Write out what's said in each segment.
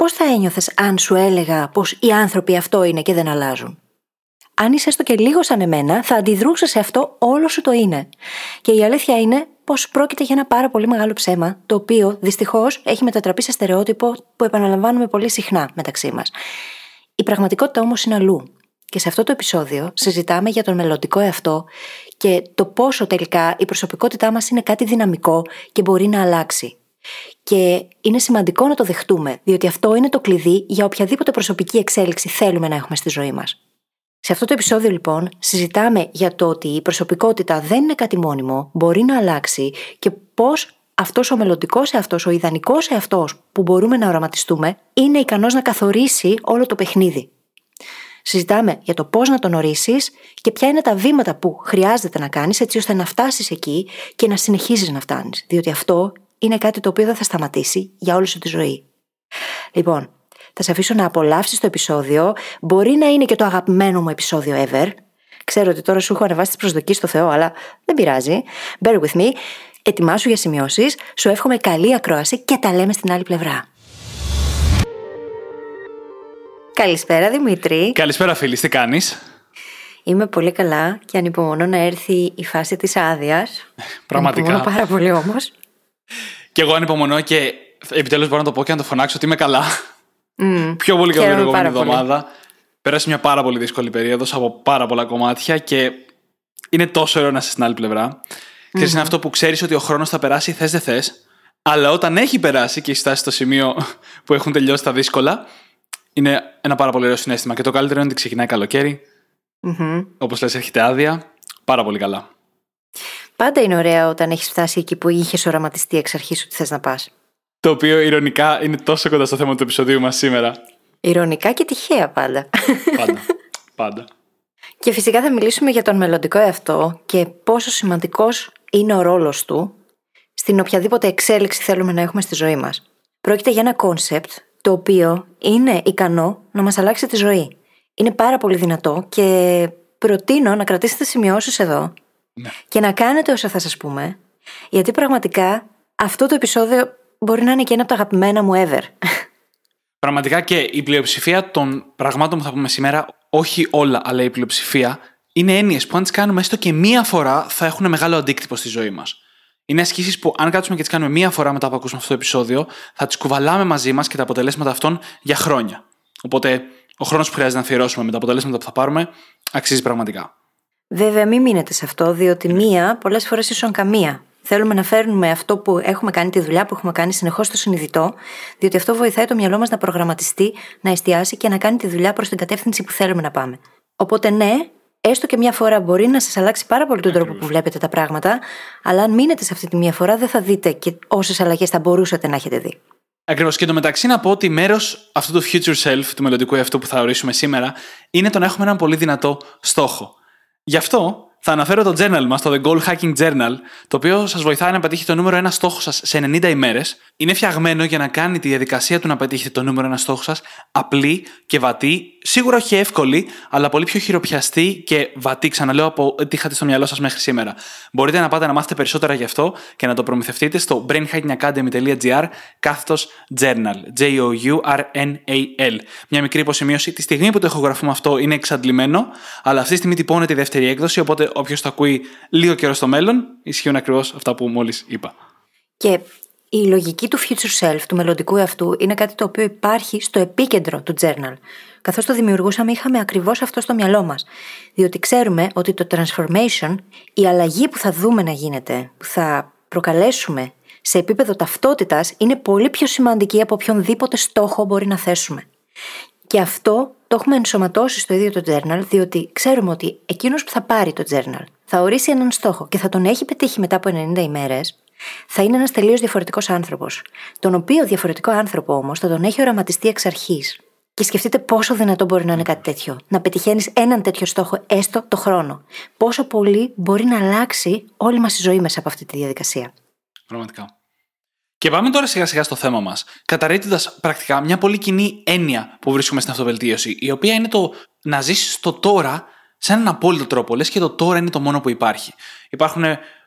Πώς θα ένιωθες αν σου έλεγα πως οι άνθρωποι αυτό είναι και δεν αλλάζουν; Αν είσαι έστω και λίγο σαν εμένα, θα αντιδρούσες σε αυτό όλο σου το είναι. Και η αλήθεια είναι πως πρόκειται για ένα πάρα πολύ μεγάλο ψέμα, το οποίο δυστυχώς έχει μετατραπεί σε στερεότυπο που επαναλαμβάνουμε πολύ συχνά μεταξύ μας. Η πραγματικότητα όμως είναι αλλού. Και σε αυτό το επεισόδιο συζητάμε για τον μελλοντικό εαυτό και το πόσο τελικά η προσωπικότητά μας είναι κάτι δυναμικό και μπορεί να αλλάξει. Και είναι σημαντικό να το δεχτούμε, διότι αυτό είναι το κλειδί για οποιαδήποτε προσωπική εξέλιξη θέλουμε να έχουμε στη ζωή μας. Σε αυτό το επεισόδιο λοιπόν συζητάμε για το ότι η προσωπικότητα δεν είναι κάτι μόνιμο, μπορεί να αλλάξει και πώς αυτός ο μελλοντικός εαυτός, ο ιδανικός εαυτός που μπορούμε να οραματιστούμε, είναι ικανός να καθορίσει όλο το παιχνίδι. Συζητάμε για το πώς να τον ορίσεις και ποια είναι τα βήματα που χρειάζεται να κάνεις έτσι ώστε να φτάσεις εκεί και να συνεχίζεις να φτάνεις. Διότι αυτό είναι κάτι το οποίο δεν θα σταματήσει για όλη σου τη ζωή. Λοιπόν, θα σε αφήσω να απολαύσεις το επεισόδιο. Μπορεί να είναι και το αγαπημένο μου επεισόδιο ever. Ξέρω ότι τώρα σου έχω ανεβάσει τις προσδοκίες στο Θεό, αλλά δεν πειράζει. Bear with me. Ετοιμάσου για σημειώσεις. Σου εύχομαι καλή ακρόαση και τα λέμε στην άλλη πλευρά. Καλησπέρα Δημήτρη. Καλησπέρα φίλης, τι κάνεις; Είμαι πολύ καλά και ανυπομονώ να έρθει η φάση της άδειας. Πραγματικά. Ανυπομονώ πάρα πολύ όμως. Και εγώ ανυπομονώ και επιτέλους μπορώ να το πω και να το φωνάξω ότι είμαι καλά. Mm, Πιο πολύ καλή χαίρομαι την πάρα επόμενη εβδομάδα. Πέρασε μια πάρα πολύ δύσκολη περίοδος από πάρα πολλά κομμάτια και είναι τόσο ωραίο να είσαι στην άλλη πλευρά. Και είναι αυτό που ξέρεις ότι ο χρόνος θα περάσει θες δεν θες, αλλά όταν έχει περάσει και έχει φτάσει στο σημείο που έχουν τελειώσει τα δύσκολα, είναι ένα πάρα πολύ ωραίο συνέστημα. Και το καλύτερο είναι ότι ξεκινάει καλοκαίρι. Μμμ. Όπως λες, έρχεται άδεια. Πάρα πολύ καλά. Πάντα είναι ωραία όταν έχεις φτάσει εκεί που είχες οραματιστεί εξ αρχής ότι θες να πας. Το οποίο ηρωνικά είναι τόσο κοντά στο θέμα του επεισοδίου μας σήμερα. Ηρωνικά και τυχαία πάντα. Πάντα. Πάντα. και φυσικά θα μιλήσουμε για τον μελλοντικό εαυτό και πόσο σημαντικός είναι ο ρόλος του στην οποιαδήποτε εξέλιξη θέλουμε να έχουμε στη ζωή μας. Πρόκειται για ένα concept το οποίο είναι ικανό να μας αλλάξει τη ζωή. Είναι πάρα πολύ δυνατό και προτείνω να κρατήσετε σημειώσεις εδώ Ναι. και να κάνετε όσα θα σας πούμε, γιατί πραγματικά αυτό το επεισόδιο μπορεί να είναι και ένα από τα αγαπημένα μου ever. Πραγματικά και η πλειοψηφία των πραγμάτων που θα πούμε σήμερα, όχι όλα, αλλά η πλειοψηφία, είναι έννοιες που αν τις κάνουμε έστω και μία φορά θα έχουν μεγάλο αντίκτυπο στη ζωή μας. Είναι ασκήσεις που αν κάτσουμε και τις κάνουμε μία φορά μετά που ακούσουμε αυτό το επεισόδιο, θα τις κουβαλάμε μαζί μας και τα αποτελέσματα αυτών για χρόνια. Οπότε ο χρόνος που χρειάζεται να αφιερώσουμε με τα αποτελέσματα που θα πάρουμε αξίζει πραγματικά. Βέβαια, μην μείνετε σε αυτό, διότι μία πολλές φορές ίσον καμία. Θέλουμε να φέρνουμε αυτό που έχουμε κάνει, τη δουλειά που έχουμε κάνει συνεχώς στο συνειδητό, διότι αυτό βοηθάει το μυαλό μας να προγραμματιστεί, να εστιάσει και να κάνει τη δουλειά προς την κατεύθυνση που θέλουμε να πάμε. Οπότε, ναι, έστω και μία φορά μπορεί να σας αλλάξει πάρα πολύ τον τρόπο που βλέπετε τα πράγματα, αλλά αν μείνετε σε αυτή τη μία φορά, δεν θα δείτε και όσες αλλαγές θα μπορούσατε να έχετε δει. Ακριβώς. Και εντωμεταξύ να πω ότι μέρος αυτού του future self, του μελλοντικού εαυτού που θα ορίσουμε σήμερα, είναι το να έχουμε έναν πολύ δυνατό στόχο. Γι' αυτό θα αναφέρω το journal μας, το The Goal Hacking Journal, το οποίο σας βοηθάει να πετύχετε το νούμερο ένα στόχο σας σε 90 ημέρες. Είναι φτιαγμένο για να κάνει τη διαδικασία του να πετύχετε το νούμερο ένα στόχο σας απλή και βατή, σίγουρα όχι εύκολη, αλλά πολύ πιο χειροπιαστή και βατή, ξαναλέω, από ό,τι είχατε στο μυαλό σας μέχρι σήμερα. Μπορείτε να πάτε να μάθετε περισσότερα γι' αυτό και να το προμηθευτείτε στο brainhackingacademy.gr κάθετος journal. J-O-U-R-N-A-L. Μια μικρή υποσημείωση. Τη στιγμή που το ηχογραφούμε αυτό είναι εξαντλημένο, αλλά αυτή τη στιγμή τυπώνεται η δεύτερη έκδοση, οπότε όποιος το ακούει λίγο καιρό στο μέλλον, ισχύουν ακριβώς αυτά που μόλις είπα. Και η λογική του future self, του μελλοντικού εαυτού, είναι κάτι το οποίο υπάρχει στο επίκεντρο του journal. Καθώς το δημιουργούσαμε, είχαμε ακριβώς αυτό στο μυαλό μας. Διότι ξέρουμε ότι το transformation, η αλλαγή που θα δούμε να γίνεται, που θα προκαλέσουμε σε επίπεδο ταυτότητας, είναι πολύ πιο σημαντική από οποιονδήποτε στόχο μπορεί να θέσουμε. Και αυτό το έχουμε ενσωματώσει στο ίδιο το journal, διότι ξέρουμε ότι εκείνος που θα πάρει το journal θα ορίσει έναν στόχο και θα τον έχει πετύχει μετά από 90 ημέρες, θα είναι ένας τελείως διαφορετικός άνθρωπος. Τον οποίο διαφορετικό άνθρωπο όμως θα τον έχει οραματιστεί εξ αρχής. Και σκεφτείτε πόσο δυνατό μπορεί να είναι κάτι τέτοιο. Να πετυχαίνεις έναν τέτοιο στόχο έστω το χρόνο. Πόσο πολύ μπορεί να αλλάξει όλη μας η ζωή μέσα από αυτή τη διαδικασία. Πραγματικά. Και πάμε τώρα σιγά σιγά στο θέμα μας, καταρρύπτοντας πρακτικά μια πολύ κοινή έννοια που βρίσκουμε στην αυτοβελτίωση, η οποία είναι το να ζήσει το τώρα σε έναν απόλυτο τρόπο. Λες και το τώρα είναι το μόνο που υπάρχει. Υπάρχουν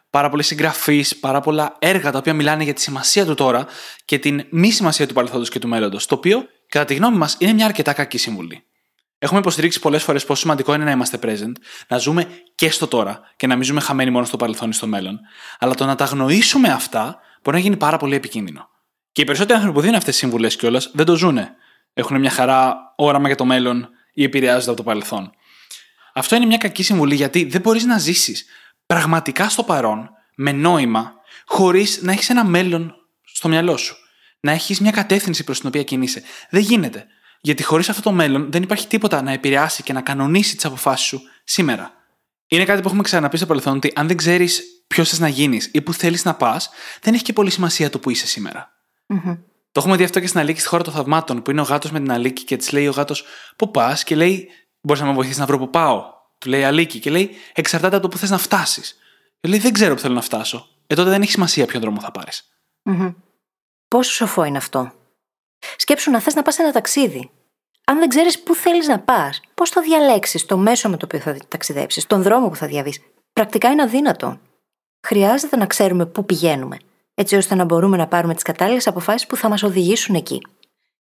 πάρα πολλοί συγγραφείς, πάρα πολλά έργα τα οποία μιλάνε για τη σημασία του τώρα και την μη σημασία του παρελθόντος και του μέλλοντος. Το οποίο, κατά τη γνώμη μας, είναι μια αρκετά κακή συμβουλή. Έχουμε υποστηρίξει πολλές φορές πόσο σημαντικό είναι να είμαστε present, να ζούμε και στο τώρα και να μην ζούμε χαμένοι μόνο στο παρελθόν ή στο μέλλον. Αλλά το να τα αγνοήσουμε αυτά μπορεί να γίνει πάρα πολύ επικίνδυνο. Και οι περισσότεροι άνθρωποι που δίνουν αυτές τις συμβουλές κιόλας δεν το ζούνε. Έχουν μια χαρά όραμα για το μέλλον ή επηρεάζονται από το παρελθόν. Αυτό είναι μια κακή συμβουλή γιατί δεν μπορείς να ζήσεις πραγματικά στο παρόν, με νόημα, χωρίς να έχεις ένα μέλλον στο μυαλό σου. Να έχεις μια κατεύθυνση προς την οποία κινείσαι. Δεν γίνεται. Γιατί χωρίς αυτό το μέλλον δεν υπάρχει τίποτα να επηρεάσει και να κανονίσει τις αποφάσεις σου σήμερα. Είναι κάτι που έχουμε ξαναπεί στο παρελθόν ότι αν δεν ξέρεις ποιος θες να γίνεις ή που θέλεις να πας, δεν έχει και πολύ σημασία το που είσαι σήμερα. Mm-hmm. Το έχουμε δει αυτό και στην Αλίκη στη χώρα των θαυμάτων, που είναι ο γάτος με την Αλίκη και της λέει ο γάτος Πού πας, και λέει Μπορείς να με βοηθήσεις να βρω που πάω. Του λέει Αλίκη και λέει Εξαρτάται από το που θες να φτάσεις. Και λέει Δεν ξέρω που θέλω να φτάσω. Ε, τότε δεν έχει σημασία ποιον δρόμο θα πάρεις. Mm-hmm. Πόσο σοφό είναι αυτό. Σκέψου να θες να πας ένα ταξίδι. Αν δεν ξέρεις πού θέλεις να πας, πώς θα διαλέξεις το μέσο με το οποίο θα ταξιδέψεις, τον δρόμο που θα διαβείς. Πρακτικά είναι αδύνατο. Χρειάζεται να ξέρουμε πού πηγαίνουμε, έτσι ώστε να μπορούμε να πάρουμε τις κατάλληλες αποφάσεις που θα μας οδηγήσουν εκεί.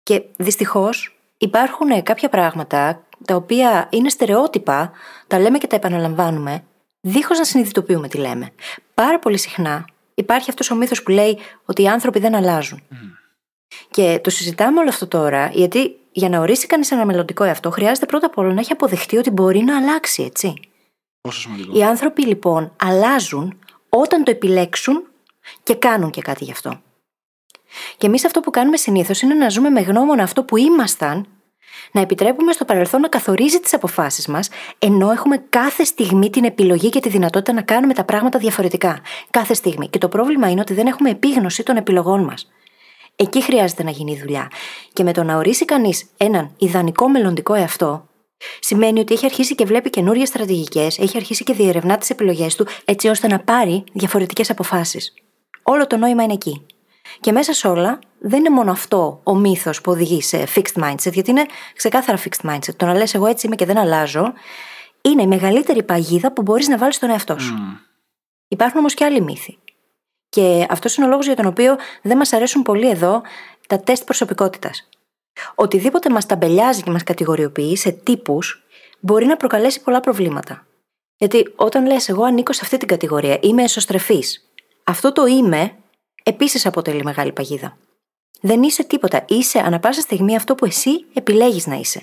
Και δυστυχώς υπάρχουν κάποια πράγματα τα οποία είναι στερεότυπα, τα λέμε και τα επαναλαμβάνουμε, δίχως να συνειδητοποιούμε τι λέμε. Πάρα πολύ συχνά υπάρχει αυτός ο μύθος που λέει ότι οι άνθρωποι δεν αλλάζουν. Mm. Και το συζητάμε όλο αυτό τώρα, γιατί για να ορίσει κανείς ένα μελλοντικό εαυτό, χρειάζεται πρώτα απ' όλα να έχει αποδεχτεί ότι μπορεί να αλλάξει, έτσι. Πόσο σημαντικό. Οι άνθρωποι λοιπόν αλλάζουν όταν το επιλέξουν και κάνουν και κάτι γι' αυτό. Και εμείς αυτό που κάνουμε συνήθως είναι να ζούμε με γνώμονα αυτό που ήμασταν, να επιτρέπουμε στο παρελθόν να καθορίζει τις αποφάσεις μας, ενώ έχουμε κάθε στιγμή την επιλογή και τη δυνατότητα να κάνουμε τα πράγματα διαφορετικά. Κάθε στιγμή. Και το πρόβλημα είναι ότι δεν έχουμε επίγνωση των επιλογών μας. Εκεί χρειάζεται να γίνει η δουλειά. Και με το να ορίσει κανείς έναν ιδανικό μελλοντικό εαυτό, σημαίνει ότι έχει αρχίσει και βλέπει καινούριες στρατηγικές, έχει αρχίσει και διερευνά τις επιλογές του, έτσι ώστε να πάρει διαφορετικές αποφάσεις. Όλο το νόημα είναι εκεί. Και μέσα σε όλα δεν είναι μόνο αυτό ο μύθος που οδηγεί σε fixed mindset, γιατί είναι ξεκάθαρα fixed mindset. Το να λες, εγώ έτσι είμαι και δεν αλλάζω, είναι η μεγαλύτερη παγίδα που μπορείς να βάλεις στον εαυτό σου. Mm. Υπάρχουν όμως και άλλοι μύθοι. Και αυτός είναι ο λόγος για τον οποίο δεν μας αρέσουν πολύ εδώ τα τεστ προσωπικότητας. Οτιδήποτε μας ταμπελιάζει και μας κατηγοριοποιεί σε τύπους μπορεί να προκαλέσει πολλά προβλήματα. Γιατί όταν λες εγώ ανήκω σε αυτή την κατηγορία, είμαι εσωστρεφής, αυτό το είμαι επίσης αποτελεί μεγάλη παγίδα. Δεν είσαι τίποτα. Είσαι ανα πάσα στιγμή αυτό που εσύ επιλέγεις να είσαι.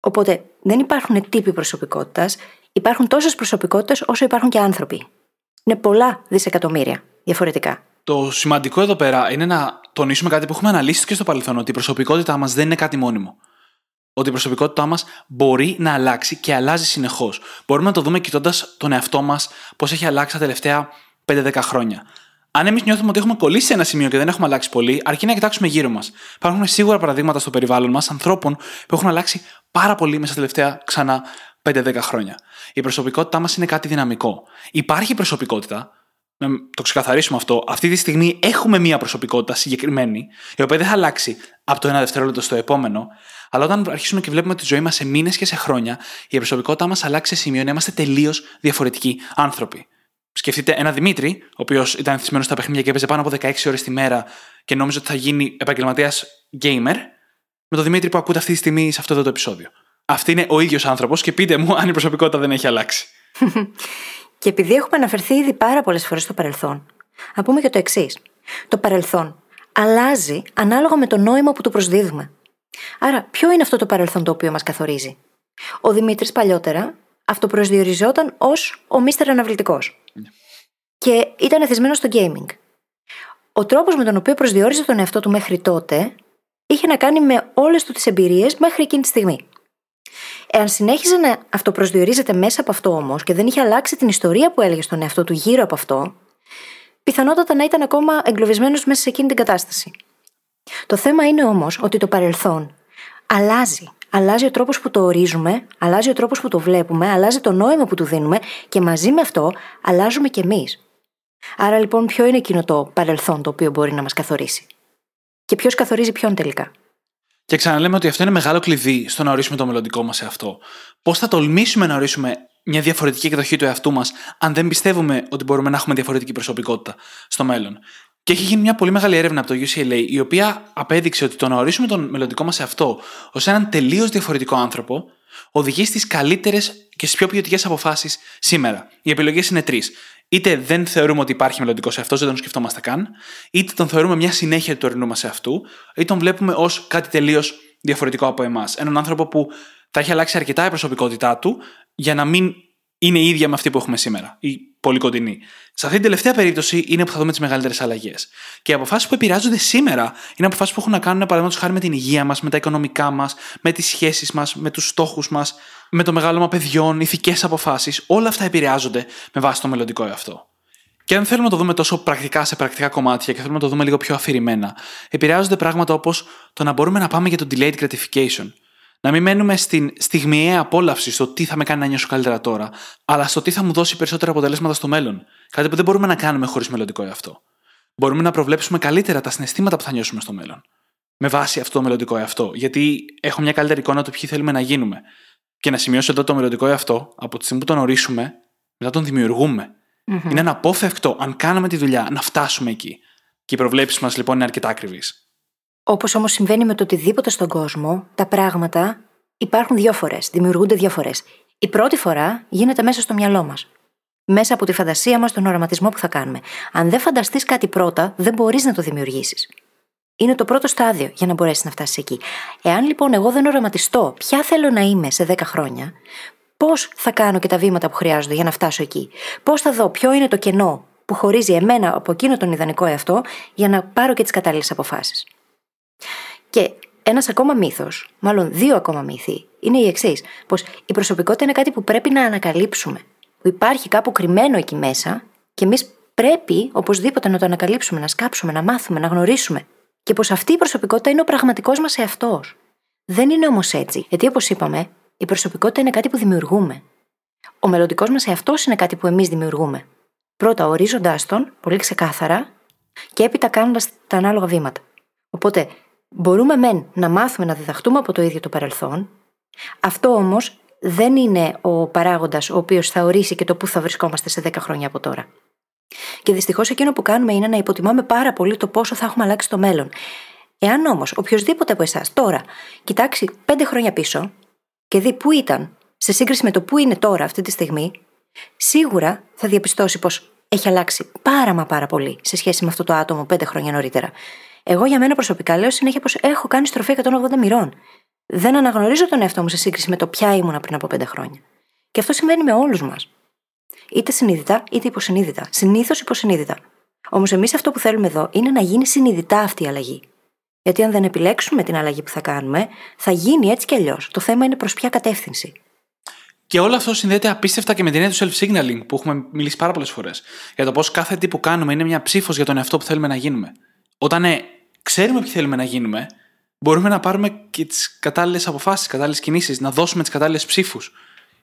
Οπότε δεν υπάρχουν τύποι προσωπικότητας, υπάρχουν τόσες προσωπικότητες όσο υπάρχουν και άνθρωποι. Είναι πολλά δισεκατομμύρια διαφορετικά. Το σημαντικό εδώ πέρα είναι να τονίσουμε κάτι που έχουμε αναλύσει και στο παρελθόν, ότι η προσωπικότητά μας δεν είναι κάτι μόνιμο. Ότι η προσωπικότητά μας μπορεί να αλλάξει και αλλάζει συνεχώς. Μπορούμε να το δούμε κοιτώντας τον εαυτό μας πώς έχει αλλάξει τα τελευταία 5-10 χρόνια. Αν εμείς νιώθουμε ότι έχουμε κολλήσει σε ένα σημείο και δεν έχουμε αλλάξει πολύ, αρκεί να κοιτάξουμε γύρω μας. Υπάρχουν σίγουρα παραδείγματα στο περιβάλλον μας ανθρώπων που έχουν αλλάξει πάρα πολύ μέσα στα τελευταία ξανά 5-10 χρόνια. Η προσωπικότητά μας είναι κάτι δυναμικό. Υπάρχει προσωπικότητα, να το ξεκαθαρίσουμε αυτό, αυτή τη στιγμή έχουμε μία προσωπικότητα συγκεκριμένη, η οποία δεν θα αλλάξει από το ένα δευτερόλεπτο στο επόμενο, αλλά όταν αρχίσουμε και βλέπουμε τη ζωή μας σε μήνες και σε χρόνια, η προσωπικότητά μας αλλάξει σε σημείο να είμαστε τελείως διαφορετικοί άνθρωποι. Σκεφτείτε ένα Δημήτρη, ο οποίος ήταν εθισμένο στα παιχνίδια και έπαιζε πάνω από 16 ώρες τη μέρα και νόμιζε ότι θα γίνει επαγγελματίας gamer, με τον Δημήτρη που ακούτε αυτή τη στιγμή σε αυτό εδώ το επεισόδιο. Αυτή είναι ο ίδιος άνθρωπος και πείτε μου αν η προσωπικότητα δεν έχει αλλάξει. Και επειδή έχουμε αναφερθεί ήδη πάρα πολλές φορές στο παρελθόν, να πούμε και το εξής. Το παρελθόν αλλάζει ανάλογα με το νόημα που του προσδίδουμε. Άρα, ποιο είναι αυτό το παρελθόν το οποίο μας καθορίζει; Ο Δημήτρης παλιότερα αυτοπροσδιοριζόταν ως ο Μίστερ Αναβλητικός. Ναι. Και ήταν εθισμένος στο gaming. Ο τρόπος με τον οποίο προσδιορίζε τον εαυτό του μέχρι τότε είχε να κάνει με όλες του τις εμπειρίες μέχρι εκείνη τη στιγμή. Εάν συνέχιζε να αυτοπροσδιορίζεται μέσα από αυτό όμως και δεν είχε αλλάξει την ιστορία που έλεγε στον εαυτό του γύρω από αυτό, πιθανότατα να ήταν ακόμα εγκλωβισμένος μέσα σε εκείνη την κατάσταση. Το θέμα είναι όμως ότι το παρελθόν αλλάζει. Αλλάζει ο τρόπος που το ορίζουμε, αλλάζει ο τρόπος που το βλέπουμε, αλλάζει το νόημα που του δίνουμε και μαζί με αυτό αλλάζουμε κι εμείς. Άρα λοιπόν, ποιο είναι εκείνο το παρελθόν το οποίο μπορεί να μας καθορίσει; Και ποιος καθορίζει ποιον τελικά; Και ξαναλέμε ότι αυτό είναι μεγάλο κλειδί στο να ορίσουμε το μελλοντικό μας εαυτό. Πώς θα τολμήσουμε να ορίσουμε μια διαφορετική εκδοχή του εαυτού μας, αν δεν πιστεύουμε ότι μπορούμε να έχουμε διαφορετική προσωπικότητα στο μέλλον. Και έχει γίνει μια πολύ μεγάλη έρευνα από το UCLA, η οποία απέδειξε ότι το να ορίσουμε τον μελλοντικό μας εαυτό ως έναν τελείως διαφορετικό άνθρωπο οδηγεί στις καλύτερες και στις πιο ποιοτικές αποφάσεις σήμερα. Οι επιλογές είναι τρεις. Είτε δεν θεωρούμε ότι υπάρχει μελλοντικός εαυτό, δεν τον σκεφτόμαστε καν, είτε τον θεωρούμε μια συνέχεια του τωρινού μας εαυτού, ή τον βλέπουμε ως κάτι τελείως διαφορετικό από εμάς. Έναν άνθρωπο που θα έχει αλλάξει αρκετά η προσωπικότητά του για να μην είναι η ίδια με αυτή που έχουμε σήμερα, ή πολύ κοντινή. Σε αυτή την τελευταία περίπτωση είναι που θα δούμε τις μεγαλύτερες αλλαγές. Και οι αποφάσεις που επηρεάζονται σήμερα είναι αποφάσεις που έχουν να κάνουν, παραδείγματος χάρη, με την υγεία μας, με τα οικονομικά μας, με τις σχέσεις μας, με τους στόχους μας, με το μεγάλωμα παιδιών, ηθικές αποφάσεις. Όλα αυτά επηρεάζονται με βάση το μελλοντικό εαυτό. Και αν θέλουμε να το δούμε τόσο πρακτικά σε πρακτικά κομμάτια και θέλουμε να το δούμε λίγο πιο αφηρημένα, επηρεάζονται πράγματα όπως το να μπορούμε να πάμε για το delayed gratification να μην μένουμε στην στιγμιαία απόλαυση στο τι θα με κάνει να νιώσω καλύτερα τώρα, αλλά στο τι θα μου δώσει περισσότερα αποτελέσματα στο μέλλον. Κάτι που δεν μπορούμε να κάνουμε χωρίς μελλοντικό εαυτό. Μπορούμε να προβλέψουμε καλύτερα τα συναισθήματα που θα νιώσουμε στο μέλλον. Με βάση αυτό το μελλοντικό εαυτό. Γιατί έχω μια καλύτερη εικόνα του ποιοι θέλουμε να γίνουμε. Και να σημειώσω εδώ το μελλοντικό εαυτό, από τη στιγμή που τον ορίσουμε, μετά τον δημιουργούμε. Mm-hmm. Είναι αναπόφευκτο, αν κάναμε τη δουλειά, να φτάσουμε εκεί. Και οι προβλέψεις μας λοιπόν είναι αρκετά ακριβείς. Όπως όμως συμβαίνει με το οτιδήποτε στον κόσμο, τα πράγματα υπάρχουν δύο φορές, δημιουργούνται δύο φορές. Η πρώτη φορά γίνεται μέσα στο μυαλό μας. Μέσα από τη φαντασία μας, τον οραματισμό που θα κάνουμε. Αν δεν φανταστείς κάτι πρώτα, δεν μπορείς να το δημιουργήσεις. Είναι το πρώτο στάδιο για να μπορέσεις να φτάσεις εκεί. Εάν λοιπόν εγώ δεν οραματιστώ ποια θέλω να είμαι σε 10 χρόνια, πώς θα κάνω και τα βήματα που χρειάζονται για να φτάσω εκεί; Πώς θα δω ποιο είναι το κενό που χωρίζει εμένα από εκείνο τον ιδανικό εαυτό για να πάρω και τις κατάλληλες αποφάσεις; Και ένας ακόμα μύθος, μάλλον δύο ακόμα μύθοι, είναι η εξής: Πως η προσωπικότητα είναι κάτι που πρέπει να ανακαλύψουμε. Που υπάρχει κάπου κρυμμένο εκεί μέσα και εμείς πρέπει οπωσδήποτε να το ανακαλύψουμε, να σκάψουμε, να μάθουμε, να γνωρίσουμε. Και πως αυτή η προσωπικότητα είναι ο πραγματικός μας εαυτός. Δεν είναι όμως έτσι, γιατί όπως είπαμε, η προσωπικότητα είναι κάτι που δημιουργούμε. Ο μελλοντικός μας εαυτός είναι κάτι που εμείς δημιουργούμε. Πρώτα ορίζοντά τον, πολύ ξεκάθαρα, και έπειτα κάνοντας τα ανάλογα βήματα. Οπότε Μπορούμε μεν να μάθουμε να διδαχτούμε από το ίδιο το παρελθόν, αυτό όμως δεν είναι ο παράγοντας ο οποίος θα ορίσει και το πού θα βρισκόμαστε σε 10 χρόνια από τώρα. Και δυστυχώς εκείνο που κάνουμε είναι να υποτιμάμε πάρα πολύ το πόσο θα έχουμε αλλάξει το μέλλον. Εάν όμως οποιοδήποτε από εσάς τώρα κοιτάξει 5 χρόνια πίσω και δει πού ήταν σε σύγκριση με το πού είναι τώρα αυτή τη στιγμή, σίγουρα θα διαπιστώσει πως έχει αλλάξει πάρα μα πάρα πολύ σε σχέση με αυτό το άτομο 5 χρόνια νωρίτερα. Εγώ για μένα προσωπικά λέω συνέχεια πως έχω κάνει στροφή 180 μοιρών. Δεν αναγνωρίζω τον εαυτό μου σε σύγκριση με το ποια ήμουνα πριν από 5 χρόνια. Και αυτό συμβαίνει με όλους μας. Είτε συνειδητά είτε υποσυνείδητα. Συνήθως υποσυνείδητα. Όμως εμείς αυτό που θέλουμε εδώ είναι να γίνει συνειδητά αυτή η αλλαγή. Γιατί αν δεν επιλέξουμε την αλλαγή που θα κάνουμε, θα γίνει έτσι κι αλλιώς. Το θέμα είναι προς ποια κατεύθυνση. Και όλο αυτό συνδέεται απίστευτα και με την έννοια του self-signaling που έχουμε μιλήσει πάρα πολλές φορές. Για το πώς κάθε τι που κάνουμε είναι μια ψήφος για τον εαυτό που θέλουμε να γίνουμε. Όταν ε, ξέρουμε ποιοι θέλουμε να γίνουμε, μπορούμε να πάρουμε και τις κατάλληλες αποφάσεις, τις κατάλληλες κινήσεις, να δώσουμε τις κατάλληλες ψήφους.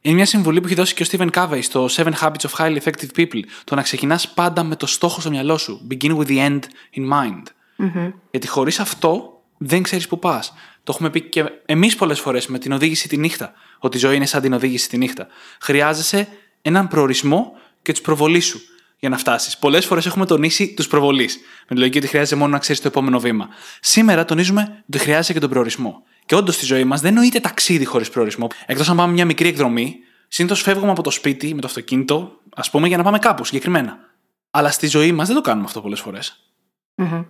Είναι μια συμβουλή που έχει δώσει και ο Stephen Covey στο Seven Habits of Highly Effective People. Το να ξεκινάς πάντα με το στόχο στο μυαλό σου. Begin with the end in mind. mm Γιατί χωρίς αυτό δεν ξέρεις που πας. Το έχουμε πει και εμείς πολλές φορές με την οδήγηση τη νύχτα. Ότι η ζωή είναι σαν την οδήγηση τη νύχτα. Χρειάζεσαι έναν προορισμό και τους προβολή σου για να φτάσεις. Πολλές φορές έχουμε τονίσει τους προβολείς. Με τη λογική ότι χρειάζεται μόνο να ξέρεις το επόμενο βήμα. Σήμερα τονίζουμε ότι χρειάζεται και τον προορισμό. Και όντως στη ζωή μας δεν νοείται ταξίδι χωρίς προορισμό. Εκτός αν πάμε μια μικρή εκδρομή, συνήθως φεύγουμε από το σπίτι με το αυτοκίνητο, ας πούμε, για να πάμε κάπου συγκεκριμένα. Αλλά στη ζωή μας δεν το κάνουμε αυτό πολλές φορές. Mm-hmm.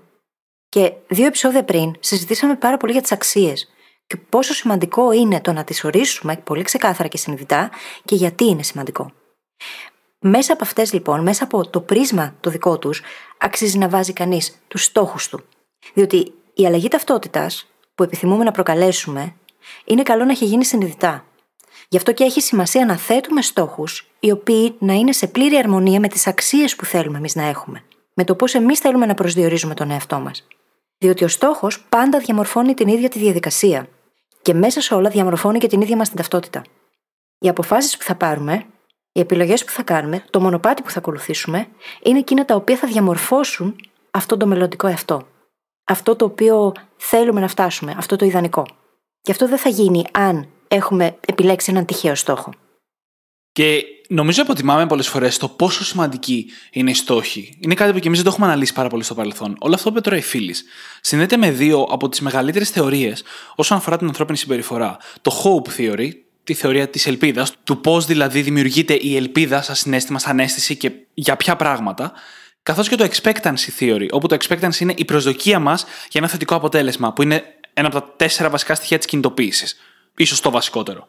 Και δύο επεισόδια πριν συζητήσαμε πάρα πολύ για τις αξίες και πόσο σημαντικό είναι το να τις ορίσουμε πολύ ξεκάθαρα και συνειδητά και γιατί είναι σημαντικό. Μέσα από αυτές λοιπόν, μέσα από το πρίσμα το δικό τους, αξίζει να βάζει κανείς τους στόχους του. Διότι η αλλαγή ταυτότητας που επιθυμούμε να προκαλέσουμε είναι καλό να έχει γίνει συνειδητά. Γι' αυτό και έχει σημασία να θέτουμε στόχους οι οποίοι να είναι σε πλήρη αρμονία με τις αξίες που θέλουμε εμείς να έχουμε. Με το πώς εμείς θέλουμε να προσδιορίζουμε τον εαυτό μας. Διότι ο στόχος πάντα διαμορφώνει την ίδια τη διαδικασία. Και μέσα σε όλα διαμορφώνει και την ίδια μας την ταυτότητα. Οι αποφάσεις που θα πάρουμε, οι επιλογές που θα κάνουμε, το μονοπάτι που θα ακολουθήσουμε, είναι εκείνα τα οποία θα διαμορφώσουν αυτό το μελλοντικό εαυτό. Αυτό το οποίο θέλουμε να φτάσουμε, αυτό το ιδανικό. Και αυτό δεν θα γίνει αν έχουμε επιλέξει έναν τυχαίο στόχο. Και νομίζω αποτιμάμε πολλές φορές το πόσο σημαντική είναι η στόχη. Είναι κάτι που και εμείς δεν το έχουμε αναλύσει πάρα πολύ στο παρελθόν. Όλο αυτό που είπε τώρα η φίλης συνδέεται με δύο από τις μεγαλύτερες θεωρίες όσον αφορά την ανθρώπινη συμπεριφορά. Το hope theory, τη θεωρία της ελπίδας, του πώς δηλαδή δημιουργείται η ελπίδα σαν συνέστημα, σαν αίσθηση και για ποια πράγματα. Καθώς και το expectancy theory, όπου το expectancy είναι η προσδοκία μας για ένα θετικό αποτέλεσμα, που είναι ένα από τα τέσσερα βασικά στοιχεία της κινητοποίησης. σω το βασικότερο.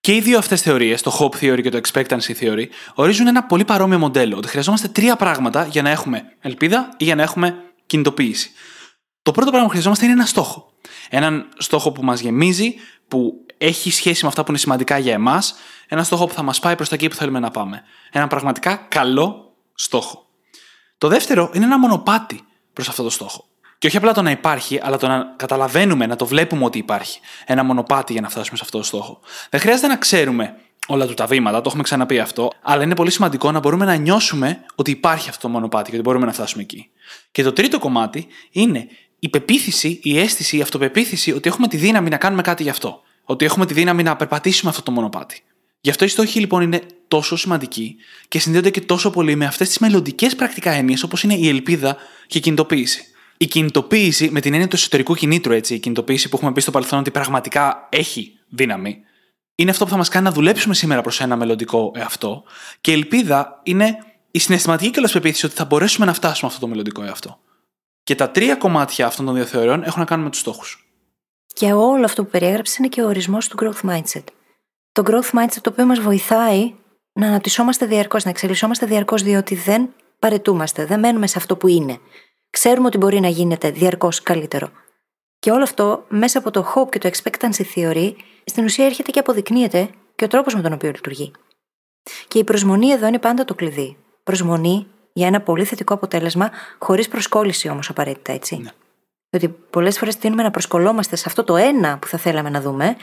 Και οι δύο αυτές θεωρίες, το hope theory και το expectancy theory, ορίζουν ένα πολύ παρόμοιο μοντέλο. Ότι χρειαζόμαστε τρία πράγματα για να έχουμε ελπίδα ή για να έχουμε κινητοποίηση. Το πρώτο πράγμα που χρειαζόμαστε είναι ένα στόχο. Έναν στόχο που μας γεμίζει, που έχει σχέση με αυτά που είναι σημαντικά για εμάς, ένα στόχο που θα μας πάει προς τα εκεί που θέλουμε να πάμε. Ένα πραγματικά καλό στόχο. Το δεύτερο είναι ένα μονοπάτι προς αυτό το στόχο. Και όχι απλά το να υπάρχει, αλλά το να καταλαβαίνουμε, να το βλέπουμε ότι υπάρχει ένα μονοπάτι για να φτάσουμε σε αυτό το στόχο. Δεν χρειάζεται να ξέρουμε όλα του τα βήματα, το έχουμε ξαναπεί αυτό, αλλά είναι πολύ σημαντικό να μπορούμε να νιώσουμε ότι υπάρχει αυτό το μονοπάτι και ότι μπορούμε να φτάσουμε εκεί. Και το τρίτο κομμάτι είναι η πεποίθηση, η αίσθηση, η αυτοπεποίθηση ότι έχουμε τη δύναμη να κάνουμε κάτι γι' αυτό. Ότι έχουμε τη δύναμη να περπατήσουμε αυτό το μονοπάτι. Γι' αυτό οι στόχοι λοιπόν είναι τόσο σημαντικοί και συνδέονται και τόσο πολύ με αυτές τις μελλοντικές πρακτικά έννοιες όπως είναι η ελπίδα και η κινητοποίηση η κινητοποίηση, με την έννοια του εσωτερικού κινήτρου, έτσι, η κινητοποίηση που έχουμε πει στο παρελθόν ότι πραγματικά έχει δύναμη, είναι αυτό που θα μας κάνει να δουλέψουμε σήμερα προς ένα μελλοντικό εαυτό. Και η ελπίδα είναι η συναισθηματική κιόλας πεποίθηση ότι θα μπορέσουμε να φτάσουμε αυτό το μελλοντικό εαυτό. Και τα τρία κομμάτια αυτών των δύο θεωριών έχουν να κάνουν με τους στόχους. Και όλο αυτό που περιέγραψες είναι και ο ορισμός του growth mindset. Το growth mindset το οποίο μας βοηθάει να αναπτυσσόμαστε διαρκώς, να εξελισσόμαστε διαρκώς, διότι δεν παρετούμαστε, δεν μένουμε σε αυτό που είναι ξέρουμε ότι μπορεί να γίνεται διαρκώς καλύτερο. Και όλο αυτό μέσα από το hope και το expectancy theory, στην ουσία έρχεται και αποδεικνύεται και ο τρόπος με τον οποίο λειτουργεί. Και η προσμονή εδώ είναι πάντα το κλειδί. Προσμονή για ένα πολύ θετικό αποτέλεσμα, χωρίς προσκόλληση όμως απαραίτητα, έτσι. Ναι. Διότι πολλές φορές τείνουμε να προσκολόμαστε σε αυτό το ένα που θα θέλαμε να δούμε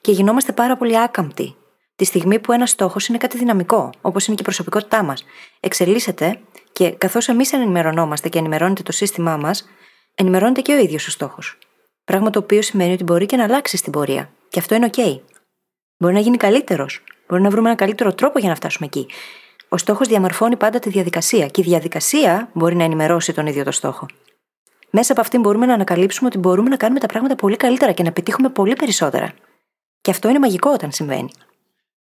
και γινόμαστε πάρα πολύ άκαμπτοι. Τη στιγμή που ένας στόχος είναι κάτι δυναμικό, όπως είναι και η προσωπικότητά μας. Εξελίσσεται και καθώς εμείς ενημερωνόμαστε και ενημερώνεται το σύστημά μας, ενημερώνεται και ο ίδιος ο στόχος. Πράγμα το οποίο σημαίνει ότι μπορεί και να αλλάξει στην πορεία. Και αυτό είναι OK. Μπορεί να γίνει καλύτερος. Μπορεί να βρούμε ένα καλύτερο τρόπο για να φτάσουμε εκεί. Ο στόχος διαμορφώνει πάντα τη διαδικασία και η διαδικασία μπορεί να ενημερώσει τον ίδιο το στόχο. Μέσα από αυτήν μπορούμε να ανακαλύψουμε ότι μπορούμε να κάνουμε τα πράγματα πολύ καλύτερα και να πετύχουμε πολύ περισσότερα. Και αυτό είναι μαγικό όταν συμβαίνει.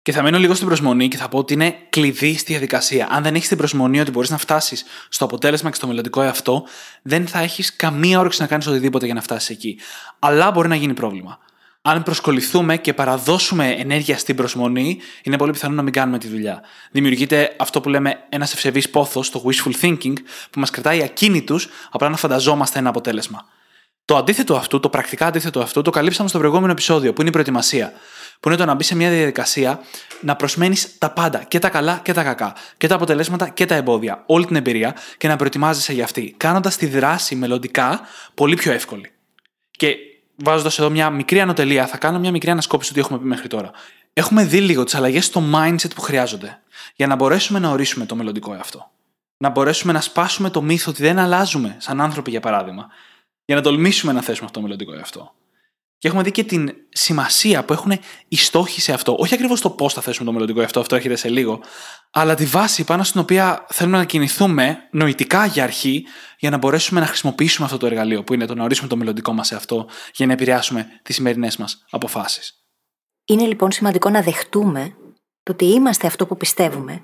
Και θα μείνω λίγο στην προσμονή και θα πω ότι είναι κλειδί στη διαδικασία. Αν δεν έχεις την προσμονή ότι μπορείς να φτάσεις στο αποτέλεσμα και στο μελλοντικό εαυτό, δεν θα έχεις καμία όρεξη να κάνεις οτιδήποτε για να φτάσεις εκεί. Αλλά μπορεί να γίνει πρόβλημα. Αν προσκοληθούμε και παραδώσουμε ενέργεια στην προσμονή, είναι πολύ πιθανό να μην κάνουμε τη δουλειά. Δημιουργείται αυτό που λέμε ένας ευσεβής πόθος, το wishful thinking, που μας κρατάει ακίνητους απλά να φανταζόμαστε ένα αποτέλεσμα. Το αντίθετο αυτού, το πρακτικά αντίθετο αυτού, το καλύψαμε στο προηγούμενο επεισόδιο, που είναι η προετοιμασία που είναι το να μπει σε μια διαδικασία να προσμένεις τα πάντα, και τα καλά και τα κακά, και τα αποτελέσματα και τα εμπόδια, όλη την εμπειρία και να προετοιμάζεσαι για αυτή, κάνοντας τη δράση μελλοντικά πολύ πιο εύκολη. Και βάζοντας εδώ μια μικρή ανωτελεία, θα κάνω μια μικρή ανασκόπηση του τι έχουμε πει μέχρι τώρα. Έχουμε δει λίγο τις αλλαγές στο mindset που χρειάζονται για να μπορέσουμε να ορίσουμε το μελλοντικό εαυτό. Να μπορέσουμε να σπάσουμε το μύθο ότι δεν αλλάζουμε σαν άνθρωποι, για παράδειγμα, για να τολμήσουμε να θέσουμε αυτό το μελλοντικό εαυτό. Και έχουμε δει και την σημασία που έχουν οι στόχοι σε αυτό. Όχι ακριβώς το πώς θα θέσουμε το μελλοντικό αυτό, αυτό έρχεται σε λίγο, αλλά τη βάση πάνω στην οποία θέλουμε να κινηθούμε νοητικά για αρχή, για να μπορέσουμε να χρησιμοποιήσουμε αυτό το εργαλείο που είναι το να ορίσουμε το μελλοντικό μας σε αυτό, για να επηρεάσουμε τις σημερινές μας αποφάσεις. Είναι λοιπόν σημαντικό να δεχτούμε το ότι είμαστε αυτό που πιστεύουμε,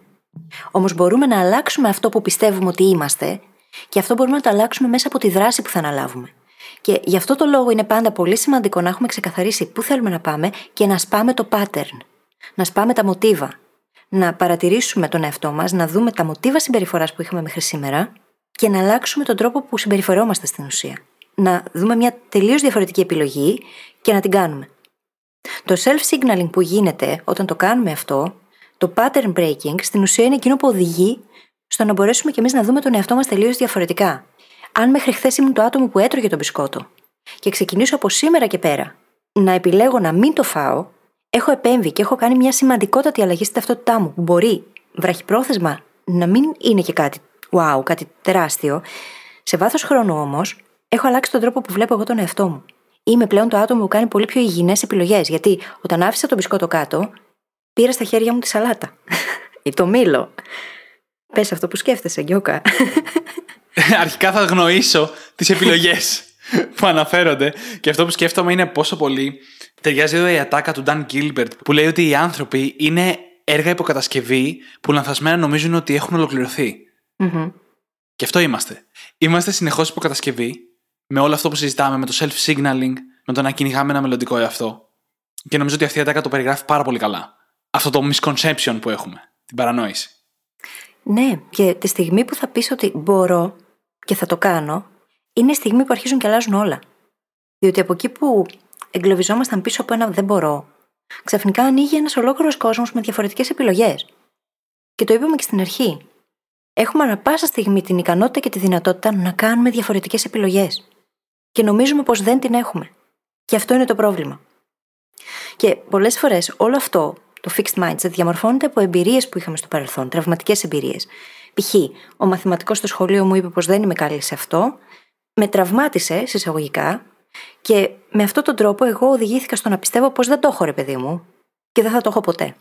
όμως μπορούμε να αλλάξουμε αυτό που πιστεύουμε ότι είμαστε, και αυτό μπορούμε να το αλλάξουμε μέσα από τη δράση που θα αναλάβουμε. Και γι' αυτό το λόγο είναι πάντα πολύ σημαντικό να έχουμε ξεκαθαρίσει πού θέλουμε να πάμε και να σπάμε το pattern. Να σπάμε τα μοτίβα. Να παρατηρήσουμε τον εαυτό μας, να δούμε τα μοτίβα συμπεριφοράς που είχαμε μέχρι σήμερα και να αλλάξουμε τον τρόπο που συμπεριφερόμαστε στην ουσία. Να δούμε μια τελείως διαφορετική επιλογή και να την κάνουμε. Το self-signaling που γίνεται όταν το κάνουμε αυτό, το pattern breaking, στην ουσία είναι εκείνο που οδηγεί στο να μπορέσουμε κι εμείς να δούμε τον εαυτό μας τελείως διαφορετικά αν μέχρι χθες ήμουν το άτομο που έτρωγε τον μπισκότο και ξεκινήσω από σήμερα και πέρα να επιλέγω να μην το φάω, έχω επέμβει και έχω κάνει μια σημαντικότατη αλλαγή στη ταυτότητά μου που μπορεί βραχυπρόθεσμα να μην είναι και κάτι wow, κάτι τεράστιο. Σε βάθος χρόνου όμως, έχω αλλάξει τον τρόπο που βλέπω εγώ τον εαυτό μου. Είμαι πλέον το άτομο που κάνει πολύ πιο υγιεινές επιλογές. Γιατί όταν άφησα τον μπισκότο κάτω, πήρα στα χέρια μου τη σαλάτα. ή το μήλο. Πες αυτό που σκέφτεσαι, Γκιόκα. Αρχικά θα γνωρίσω τις επιλογές που αναφέρονται. Και αυτό που σκέφτομαι είναι πόσο πολύ ταιριάζει εδώ η ατάκα του Dan Gilbert που λέει ότι οι άνθρωποι είναι έργα υποκατασκευή που λανθασμένα νομίζουν ότι έχουν ολοκληρωθεί. Mm-hmm. Και αυτό είμαστε. Είμαστε συνεχώς υποκατασκευή με όλο αυτό που συζητάμε, με το self-signaling, με το να κυνηγάμε ένα μελλοντικό εαυτό. Και νομίζω ότι αυτή η ατάκα το περιγράφει πάρα πολύ καλά. Αυτό το misconception που έχουμε, την παρανόηση. Ναι, και τη στιγμή που θα πεις ότι μπορώ και θα το κάνω, είναι η στιγμή που αρχίζουν και αλλάζουν όλα. Διότι από εκεί που εγκλωβιζόμασταν πίσω από ένα δεν μπορώ, ξαφνικά ανοίγει ένας ολόκληρος κόσμος με διαφορετικές επιλογές. Και το είπαμε και στην αρχή. Έχουμε ανα πάσα στιγμή την ικανότητα και τη δυνατότητα να κάνουμε διαφορετικές επιλογές. Και νομίζουμε πως δεν την έχουμε. Και αυτό είναι το πρόβλημα. Και πολλές φορές όλο αυτό, το fixed mindset, διαμορφώνεται από εμπειρίες που είχαμε στο παρελθόν, τραυματικές εμπειρίες. Π.χ. ο μαθηματικός στο σχολείο μου είπε πως δεν είμαι καλή σε αυτό, με τραυμάτισε, συσσαγωγικά, και με αυτόν τον τρόπο εγώ οδηγήθηκα στο να πιστεύω πως δεν το έχω, ρε παιδί μου, και δεν θα το έχω ποτέ.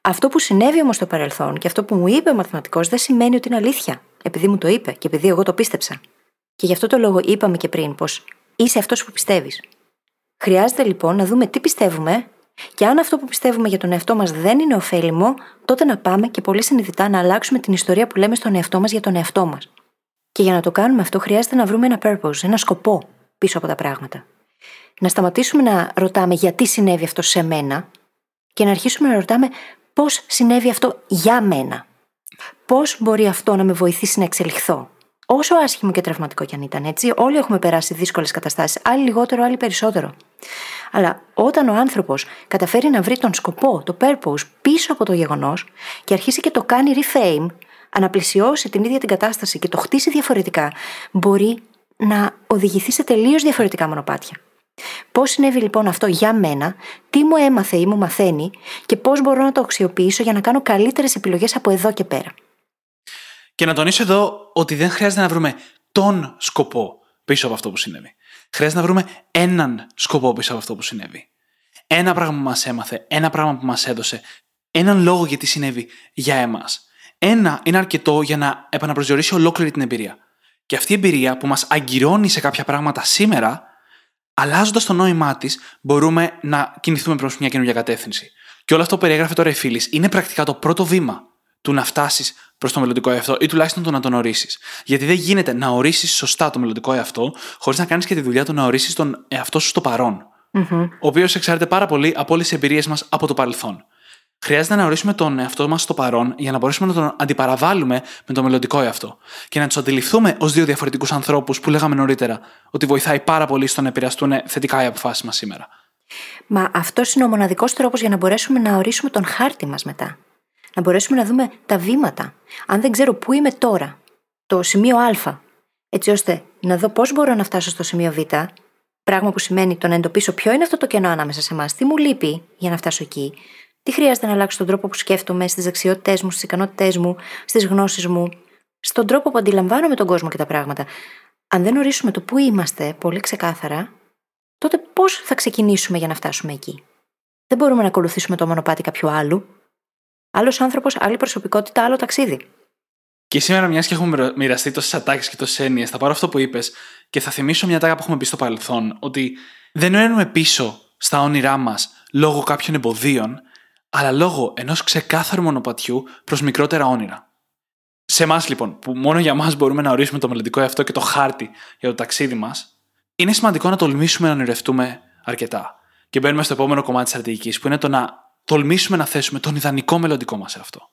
Αυτό που συνέβη όμως στο παρελθόν και αυτό που μου είπε ο μαθηματικός δεν σημαίνει ότι είναι αλήθεια, επειδή μου το είπε και επειδή εγώ το πίστεψα. Και γι' αυτό το λόγο είπαμε και πριν πως είσαι αυτός που πιστεύεις. Χρειάζεται λοιπόν να δούμε τι πιστεύουμε και αν αυτό που πιστεύουμε για τον εαυτό μας δεν είναι ωφέλιμο, τότε να πάμε και πολύ συνειδητά να αλλάξουμε την ιστορία που λέμε στον εαυτό μας για τον εαυτό μας. Και για να το κάνουμε αυτό, χρειάζεται να βρούμε ένα purpose, ένα σκοπό πίσω από τα πράγματα. Να σταματήσουμε να ρωτάμε γιατί συνέβη αυτό σε μένα και να αρχίσουμε να ρωτάμε πώς συνέβη αυτό για μένα. Πώς μπορεί αυτό να με βοηθήσει να εξελιχθώ. Όσο άσχημο και τραυματικό κι αν ήταν έτσι, όλοι έχουμε περάσει δύσκολες καταστάσεις, άλλοι λιγότερο, άλλοι περισσότερο. Αλλά όταν ο άνθρωπος καταφέρει να βρει τον σκοπό, το purpose πίσω από το γεγονός και αρχίσει και το κάνει reframe, αναπλησιώσει την ίδια την κατάσταση και το χτίσει διαφορετικά, μπορεί να οδηγηθεί σε τελείως διαφορετικά μονοπάτια. Πώς συνέβη λοιπόν αυτό για μένα, τι μου έμαθε ή μου μαθαίνει και πώς μπορώ να το αξιοποιήσω για να κάνω καλύτερες επιλογές από εδώ και πέρα. Και να τονίσω εδώ ότι δεν χρειάζεται να βρούμε τον σκοπό πίσω από αυτό που συνέβη. Χρειάζεται να βρούμε έναν σκοπό πίσω από αυτό που συνέβη. Ένα πράγμα που μας έμαθε, ένα πράγμα που μας έδωσε, έναν λόγο γιατί συνέβη για εμάς. Ένα είναι αρκετό για να επαναπροσδιορίσει ολόκληρη την εμπειρία. Και αυτή η εμπειρία που μας αγκυρώνει σε κάποια πράγματα σήμερα, αλλάζοντας το νόημά της, μπορούμε να κινηθούμε προς μια καινούργια κατεύθυνση. Και όλο αυτό που περιέγραφε τώρα η φίλης είναι πρακτικά το πρώτο βήμα του να φτάσεις προς το μελλοντικό εαυτό ή τουλάχιστον το να τον ορίσεις. Γιατί δεν γίνεται να ορίσεις σωστά το μελλοντικό εαυτό χωρίς να κάνεις και τη δουλειά του να ορίσεις τον εαυτό σου στο παρον Mm-hmm. Ο οποίος εξαρτάται πάρα πολύ από όλες τις εμπειρίες μας από το παρελθόν. Χρειάζεται να ορίσουμε τον εαυτό μας στο παρόν για να μπορέσουμε να τον αντιπαραβάλουμε με το μελλοντικό εαυτό και να τους αντιληφθούμε ως δύο διαφορετικούς ανθρώπους που λέγαμε νωρίτερα ότι βοηθάει πάρα πολύ στο να επηρεαστούν θετικά οι αποφάσεις μας σήμερα. Μα αυτός είναι ο μοναδικός τρόπος για να μπορέσουμε να ορίσουμε τον χάρτη μας μετά. Να μπορέσουμε να δούμε τα βήματα. Αν δεν ξέρω πού είμαι τώρα, το σημείο Α, έτσι ώστε να δω πώς μπορώ να φτάσω στο σημείο Β, πράγμα που σημαίνει το να εντοπίσω ποιο είναι αυτό το κενό ανάμεσα σε εμάς, τι μου λείπει για να φτάσω εκεί, τι χρειάζεται να αλλάξω τον τρόπο που σκέφτομαι, στις δεξιότητές μου, στις ικανότητές μου, στις γνώσεις μου, στον τρόπο που αντιλαμβάνομαι τον κόσμο και τα πράγματα. Αν δεν ορίσουμε το πού είμαστε πολύ ξεκάθαρα, τότε πώς θα ξεκινήσουμε για να φτάσουμε εκεί; Δεν μπορούμε να ακολουθήσουμε το μονοπάτι κάποιου άλλου. Άλλος άνθρωπος, άλλη προσωπικότητα, άλλο ταξίδι. Και σήμερα, μιας και έχουμε μοιραστεί τόσες ατάκες και τόσες έννοιες, θα πάρω αυτό που είπες και θα θυμίσω μια τάκα που έχουμε πει στο παρελθόν, ότι δεν μένουμε πίσω στα όνειρά μας λόγω κάποιων εμποδίων, αλλά λόγω ενός ξεκάθαρου μονοπατιού προς μικρότερα όνειρα. Σε εμάς λοιπόν, που μόνο για μα μπορούμε να ορίσουμε το μελλοντικό εαυτό και το χάρτη για το ταξίδι μας, είναι σημαντικό να τολμήσουμε να ονειρευτούμε αρκετά. Και μπαίνουμε στο επόμενο κομμάτι της στρατηγικής, που είναι το να τολμήσουμε να θέσουμε τον ιδανικό μελλοντικό μας εαυτό.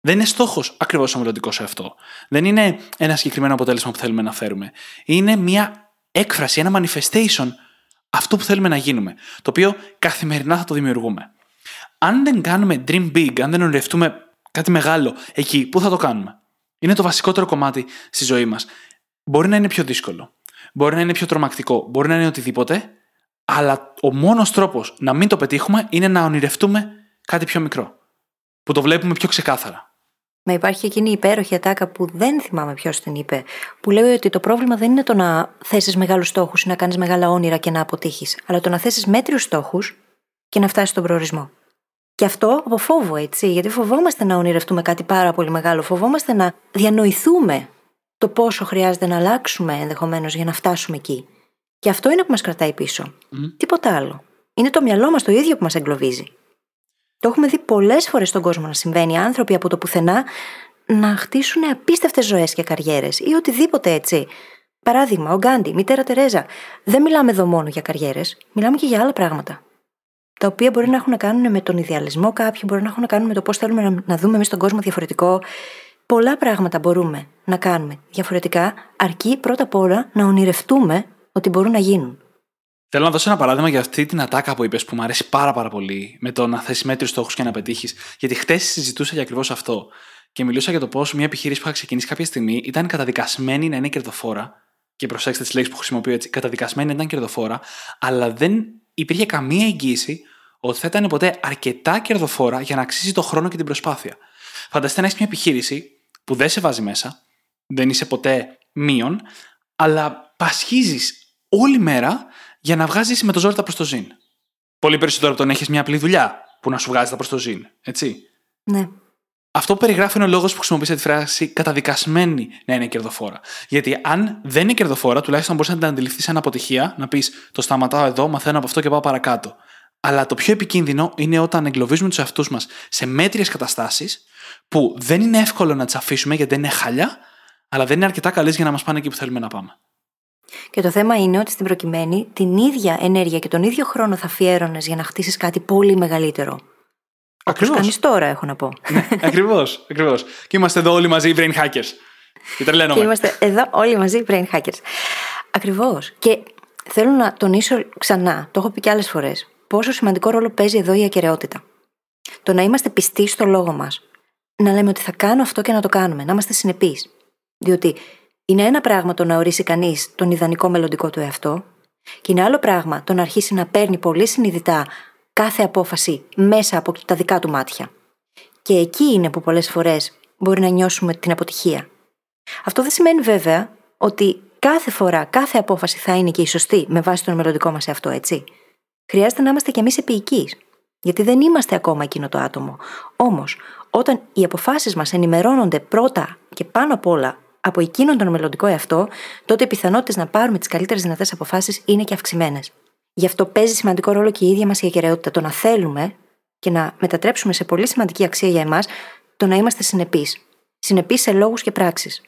Δεν είναι στόχος ακριβώς ο μελλοντικός εαυτό. Δεν είναι ένα συγκεκριμένο αποτέλεσμα που θέλουμε να φέρουμε. Είναι μια έκφραση, ένα manifestation αυτό που θέλουμε να γίνουμε. Το οποίο καθημερινά θα το δημιουργούμε αν δεν κάνουμε dream big, αν δεν ονειρευτούμε κάτι μεγάλο εκεί, πού θα το κάνουμε; Είναι το βασικότερο κομμάτι στη ζωή μας. Μπορεί να είναι πιο δύσκολο. Μπορεί να είναι πιο τρομακτικό. Μπορεί να είναι οτιδήποτε. Αλλά ο μόνος τρόπος να μην το πετύχουμε είναι να ονειρευτούμε κάτι πιο μικρό. Που το βλέπουμε πιο ξεκάθαρα. Μα υπάρχει εκείνη η υπέροχη ατάκα που δεν θυμάμαι ποιος την είπε, που λέει ότι το πρόβλημα δεν είναι το να θέσεις μεγάλους στόχους ή να κάνεις μεγάλα όνειρα και να αποτύχεις, αλλά το να θέσεις μέτριους στόχους και να φτάσεις στον προορισμό. Και αυτό από φόβο, έτσι, γιατί φοβόμαστε να ονειρευτούμε κάτι πάρα πολύ μεγάλο, φοβόμαστε να διανοηθούμε το πόσο χρειάζεται να αλλάξουμε ενδεχομένως για να φτάσουμε εκεί. Και αυτό είναι που μας κρατάει πίσω. Τίποτα άλλο. Είναι το μυαλό μας το ίδιο που μας εγκλωβίζει. Το έχουμε δει πολλές φορές στον κόσμο να συμβαίνει. Άνθρωποι από το πουθενά να χτίσουν απίστευτες ζωές και καριέρες ή οτιδήποτε έτσι. Παράδειγμα, ο Γκάντι, η μητέρα Τερέζα. Δεν μιλάμε εδώ μόνο για καριέρες, μιλάμε και για άλλα πράγματα. Τα οποία μπορεί να έχουν να κάνουν με τον ιδεαλισμό κάποιου, μπορεί να έχουν να κάνουν με το πώς θέλουμε να δούμε εμείς τον κόσμο διαφορετικό. Πολλά πράγματα μπορούμε να κάνουμε διαφορετικά, αρκεί πρώτα απ' όλα να ονειρευτούμε ότι μπορούν να γίνουν. Θέλω να δώσω ένα παράδειγμα για αυτή την ατάκα που είπες που μου αρέσει πάρα, πάρα πολύ με το να θέσει μέτριους στόχους και να πετύχεις. Γιατί χτες συζητούσα για ακριβώς αυτό. Και μιλούσα για το πώς μια επιχείρηση που είχα ξεκινήσει κάποια στιγμή ήταν καταδικασμένη να είναι κερδοφόρα. Και προσέξτε τις λέξεις που χρησιμοποιώ έτσι. Καταδικασμένη να ήταν κερδοφόρα, αλλά δεν υπήρχε καμία εγγύηση ότι θα ήταν ποτέ αρκετά κερδοφόρα για να αξίζει το χρόνο και την προσπάθεια. Φανταστείτε να έχεις μια επιχείρηση που δεν σε βάζει μέσα, δεν είσαι ποτέ μείον, αλλά πασχίζεις όλη μέρα για να βγάζεις με το ζόρι τα προς το ζήν. Πολύ περισσότερο από το να έχεις μια απλή δουλειά που να σου βγάζει τα προς το ζήν, έτσι. Ναι. Αυτό που περιγράφει είναι ο λόγος που χρησιμοποίησε τη φράση καταδικασμένη να είναι κερδοφόρα. Γιατί αν δεν είναι κερδοφόρα, τουλάχιστον μπορείς να την αντιληφθείς σαν αποτυχία, να πεις Το σταματάω εδώ, μαθαίνω από αυτό και πάω παρακάτω. Αλλά το πιο επικίνδυνο είναι όταν εγκλωβίζουμε τους εαυτούς μας σε μέτριες καταστάσεις που δεν είναι εύκολο να τις αφήσουμε γιατί δεν είναι χαλιά, αλλά δεν είναι αρκετά καλές για να μας πάνε εκεί που θέλουμε να πάμε. Και το θέμα είναι ότι στην προκειμένη την ίδια ενέργεια και τον ίδιο χρόνο θα αφιέρωνες για να χτίσεις κάτι πολύ μεγαλύτερο. Όπως κάνεις τώρα, έχω να πω. Ναι, ακριβώς, ακριβώς. Και είμαστε εδώ όλοι μαζί brain hackers. Και τρελαίνομαι. Και είμαστε εδώ όλοι μαζί brain hackers. Ακριβώς. Και θέλω να τονίσω ξανά, το έχω πει και άλλες φορές, πόσο σημαντικό ρόλο παίζει εδώ η ακαιρεότητα. Το να είμαστε πιστοί στο λόγο μας. Να λέμε ότι θα κάνω αυτό και να το κάνουμε. Να είμαστε συνεπείς. Διότι είναι ένα πράγμα το να ορίσει κανείς τον ιδανικό μελλοντικό του εαυτό, και είναι άλλο πράγμα το να αρχίσει να παίρνει πολύ συνειδητά κάθε απόφαση μέσα από τα δικά του μάτια. Και εκεί είναι που πολλές φορές μπορεί να νιώσουμε την αποτυχία. Αυτό δεν σημαίνει βέβαια ότι κάθε φορά, κάθε απόφαση θα είναι και η σωστή με βάση τον μελλοντικό μας εαυτό, έτσι. Χρειάζεται να είμαστε κι εμείς επίοικοι. Γιατί δεν είμαστε ακόμα εκείνο το άτομο. Όμως, όταν οι αποφάσεις μας ενημερώνονται πρώτα και πάνω απ' όλα από εκείνον τον μελλοντικό εαυτό, τότε οι πιθανότητες να πάρουμε τις καλύτερες δυνατές αποφάσεις είναι και αυξημένες. Γι' αυτό παίζει σημαντικό ρόλο και η ίδια μας η ακαιρεότητα. Το να θέλουμε και να μετατρέψουμε σε πολύ σημαντική αξία για εμάς το να είμαστε συνεπείς. Συνεπείς σε λόγους και πράξεις.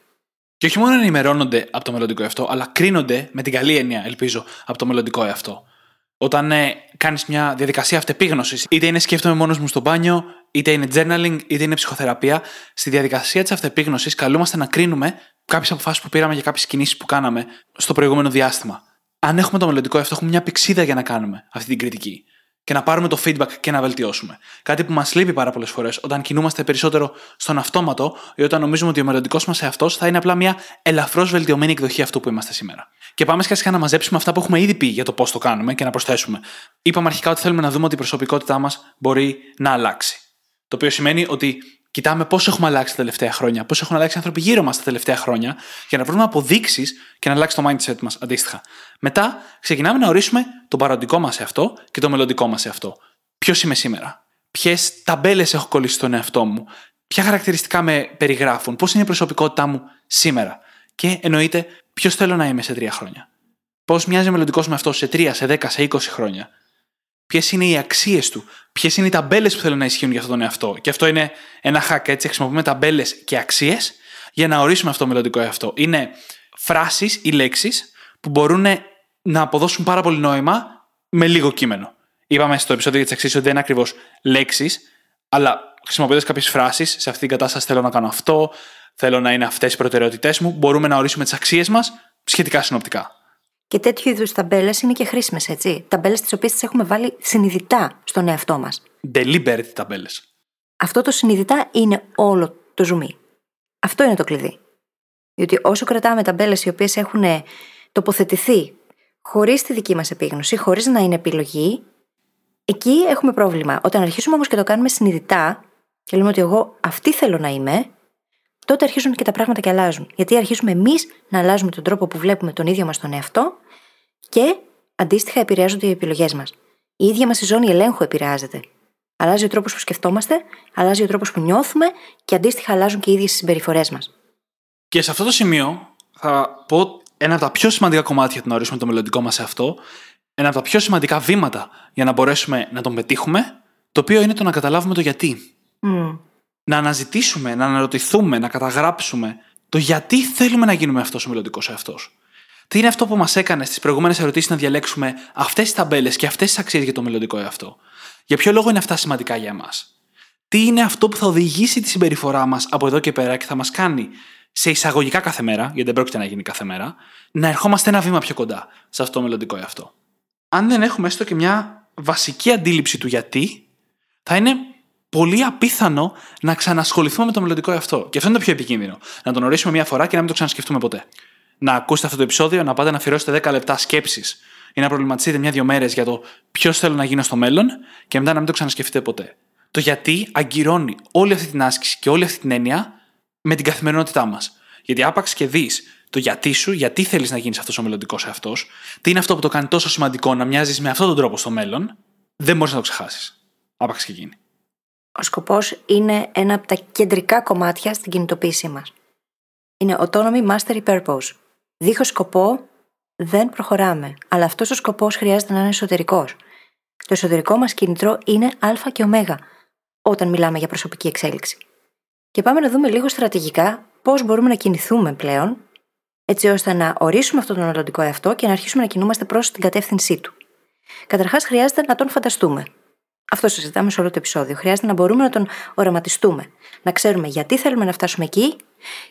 Και όχι μόνο ενημερώνονται από το μελλοντικό εαυτό, αλλά κρίνονται με την καλή έννοια, ελπίζω, από το μελλοντικό εαυτό. Όταν ε, κάνεις μια διαδικασία αυτεπίγνωσης, είτε είναι σκέφτομαι μόνος μου στο μπάνιο, είτε είναι journaling, είτε είναι ψυχοθεραπεία, στη διαδικασία της αυτεπίγνωσης καλούμαστε να κρίνουμε κάποιες αποφάσεις που πήραμε για κάποιες κινήσεις που κάναμε στο προηγούμενο διάστημα. Αν έχουμε το μελλοντικό εαυτό, έχουμε μια πηξίδα για να κάνουμε αυτή την κριτική και να πάρουμε το feedback και να βελτιώσουμε. Κάτι που μας λείπει πάρα πολλές φορές όταν κινούμαστε περισσότερο στον αυτόματο ή όταν νομίζουμε ότι ο μελλοντικός μας εαυτός θα είναι απλά μια ελαφρώς βελτιωμένη εκδοχή αυτού που είμαστε σήμερα. Και πάμε σιγά σιγά να μαζέψουμε αυτά που έχουμε ήδη πει για το πώς το κάνουμε και να προσθέσουμε. Είπαμε αρχικά ότι θέλουμε να δούμε ότι η προσωπικότητά μας μπορεί να αλλάξει. Το οποίο σημαίνει ότι κοιτάμε πώς έχουμε αλλάξει τα τελευταία χρόνια, πώς έχουν αλλάξει οι άνθρωποι γύρω μας τα τελευταία χρόνια, για να βρούμε αποδείξεις και να αλλάξει το mindset μας αντίστοιχα. Μετά ξεκινάμε να ορίσουμε τον παροντικό μας εαυτό και το μελλοντικό μας εαυτό. Ποιος είμαι σήμερα, ποιες ταμπέλες έχω κολλήσει στον εαυτό μου, ποια χαρακτηριστικά με περιγράφουν, πώς είναι η προσωπικότητά μου σήμερα; Και εννοείται ποιος θέλω να είμαι σε τρία χρόνια; Πώς μοιάζει ο μελλοντικός με αυτό σε τρία, σε δέκα, σε είκοσι χρόνια; Ποιες είναι οι αξίες του, ποιες είναι οι ταμπέλες που θέλουν να ισχύουν για αυτόν τον εαυτό; Και αυτό είναι ένα hack, έτσι. Χρησιμοποιούμε ταμπέλες και αξίες για να ορίσουμε αυτό το μελλοντικό εαυτό. Είναι φράσεις ή λέξεις που μπορούν να αποδώσουν πάρα πολύ νόημα με λίγο κείμενο. Είπαμε στο επεισόδιο για τις αξίες ότι δεν είναι ακριβώς λέξεις, αλλά χρησιμοποιώντας κάποιες φράσεις, σε αυτή την κατάσταση θέλω να κάνω αυτό, θέλω να είναι αυτές οι προτεραιότητές μου, μπορούμε να ορίσουμε τις αξίες μας σχετικά συνοπτικά. Και τέτοιου είδους ταμπέλες είναι και χρήσιμες, έτσι. Ταμπέλες τις οποίες τις έχουμε βάλει συνειδητά στον εαυτό μας. Deliberate ταμπέλες. Αυτό το συνειδητά είναι όλο το ζουμί. Αυτό είναι το κλειδί. Διότι όσο κρατάμε ταμπέλες οι οποίες έχουν τοποθετηθεί χωρίς τη δική μας επίγνωση, χωρίς να είναι επιλογή, εκεί έχουμε πρόβλημα. Όταν αρχίσουμε όμως και το κάνουμε συνειδητά και λέμε ότι εγώ αυτή θέλω να είμαι, τότε αρχίζουν και τα πράγματα και αλλάζουν. Γιατί αρχίζουμε εμείς να αλλάζουμε τον τρόπο που βλέπουμε τον ίδιο μας τον εαυτό και αντίστοιχα επηρεάζονται οι επιλογές μας. Η ίδια μας η ζώνη ελέγχου επηρεάζεται. Αλλάζει ο τρόπος που σκεφτόμαστε, αλλάζει ο τρόπος που νιώθουμε και αντίστοιχα αλλάζουν και οι ίδιες οι συμπεριφορές μας. Και σε αυτό το σημείο θα πω ένα από τα πιο σημαντικά κομμάτια για να ορίσουμε το μελλοντικό μας αυτό, ένα από τα πιο σημαντικά βήματα για να μπορέσουμε να τον πετύχουμε, το οποίο είναι το να καταλάβουμε το γιατί. Mm. Να αναζητήσουμε, να αναρωτηθούμε, να καταγράψουμε το γιατί θέλουμε να γίνουμε αυτός ο μελλοντικός εαυτός. Τι είναι αυτό που μας έκανες στι προηγούμενες ερωτήσεις να διαλέξουμε αυτές τις ταμπέλες και αυτές τις αξίες για το μελλοντικό εαυτό; Για ποιο λόγο είναι αυτά σημαντικά για εμάς; Τι είναι αυτό που θα οδηγήσει τη συμπεριφορά μας από εδώ και πέρα και θα μας κάνει σε εισαγωγικά κάθε μέρα, γιατί δεν πρόκειται να γίνει κάθε μέρα, να ερχόμαστε ένα βήμα πιο κοντά σε αυτό το μελλοντικό εαυτό; Αν δεν έχουμε έστω και μια βασική αντίληψη του γιατί, θα είναι πολύ απίθανο να ξανασχοληθούμε με το μελλοντικό εαυτό. Και αυτό είναι το πιο επικίνδυνο. Να τον ορίσουμε μια φορά και να μην το ξανασκεφτούμε ποτέ. Να ακούσετε αυτό το επεισόδιο, να πάτε να αφιερώσετε 10 λεπτά σκέψης ή να προβληματιστείτε μια-δυο μέρες για το ποιος θέλω να γίνω στο μέλλον και μετά να μην το ξανασκεφτείτε ποτέ. Το γιατί αγκυρώνει όλη αυτή την άσκηση και όλη αυτή την έννοια με την καθημερινότητά μας. Γιατί άπαξ και δεις το γιατί σου, γιατί θέλεις να γίνεις αυτός ο μελλοντικός εαυτός, τι είναι αυτό που το κάνει τόσο σημαντικό να μοιάζεις με αυτόν τον τρόπο στο μέλλον, δεν μπορείς να το ξεχάσεις. Άπαξ και γίνει. Ο σκοπός είναι ένα από τα κεντρικά κομμάτια στην κινητοποίησή μας. Είναι autonomy mastery purpose. Δίχως σκοπό δεν προχωράμε. Αλλά αυτός ο σκοπός χρειάζεται να είναι εσωτερικός. Το εσωτερικό μας κίνητρο είναι Α και Ω όταν μιλάμε για προσωπική εξέλιξη. Και πάμε να δούμε λίγο στρατηγικά πώς μπορούμε να κινηθούμε πλέον, έτσι ώστε να ορίσουμε αυτόν τον μελλοντικό εαυτό και να αρχίσουμε να κινούμαστε προς την κατεύθυνσή του. Καταρχάς, χρειάζεται να τον φανταστούμε. Αυτό συζητάμε σε όλο το επεισόδιο. Χρειάζεται να μπορούμε να τον οραματιστούμε. Να ξέρουμε γιατί θέλουμε να φτάσουμε εκεί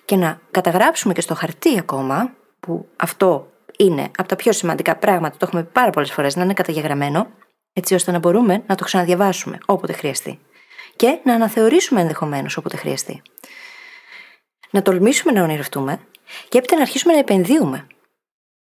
και να καταγράψουμε και στο χαρτί ακόμα, που αυτό είναι από τα πιο σημαντικά πράγματα, το έχουμε πει πάρα πολλές φορές, να είναι καταγεγραμμένο, έτσι ώστε να μπορούμε να το ξαναδιαβάσουμε όποτε χρειαστεί. Και να αναθεωρήσουμε ενδεχομένως όποτε χρειαστεί. Να τολμήσουμε να ονειρευτούμε και έπειτα να αρχίσουμε να επενδύουμε.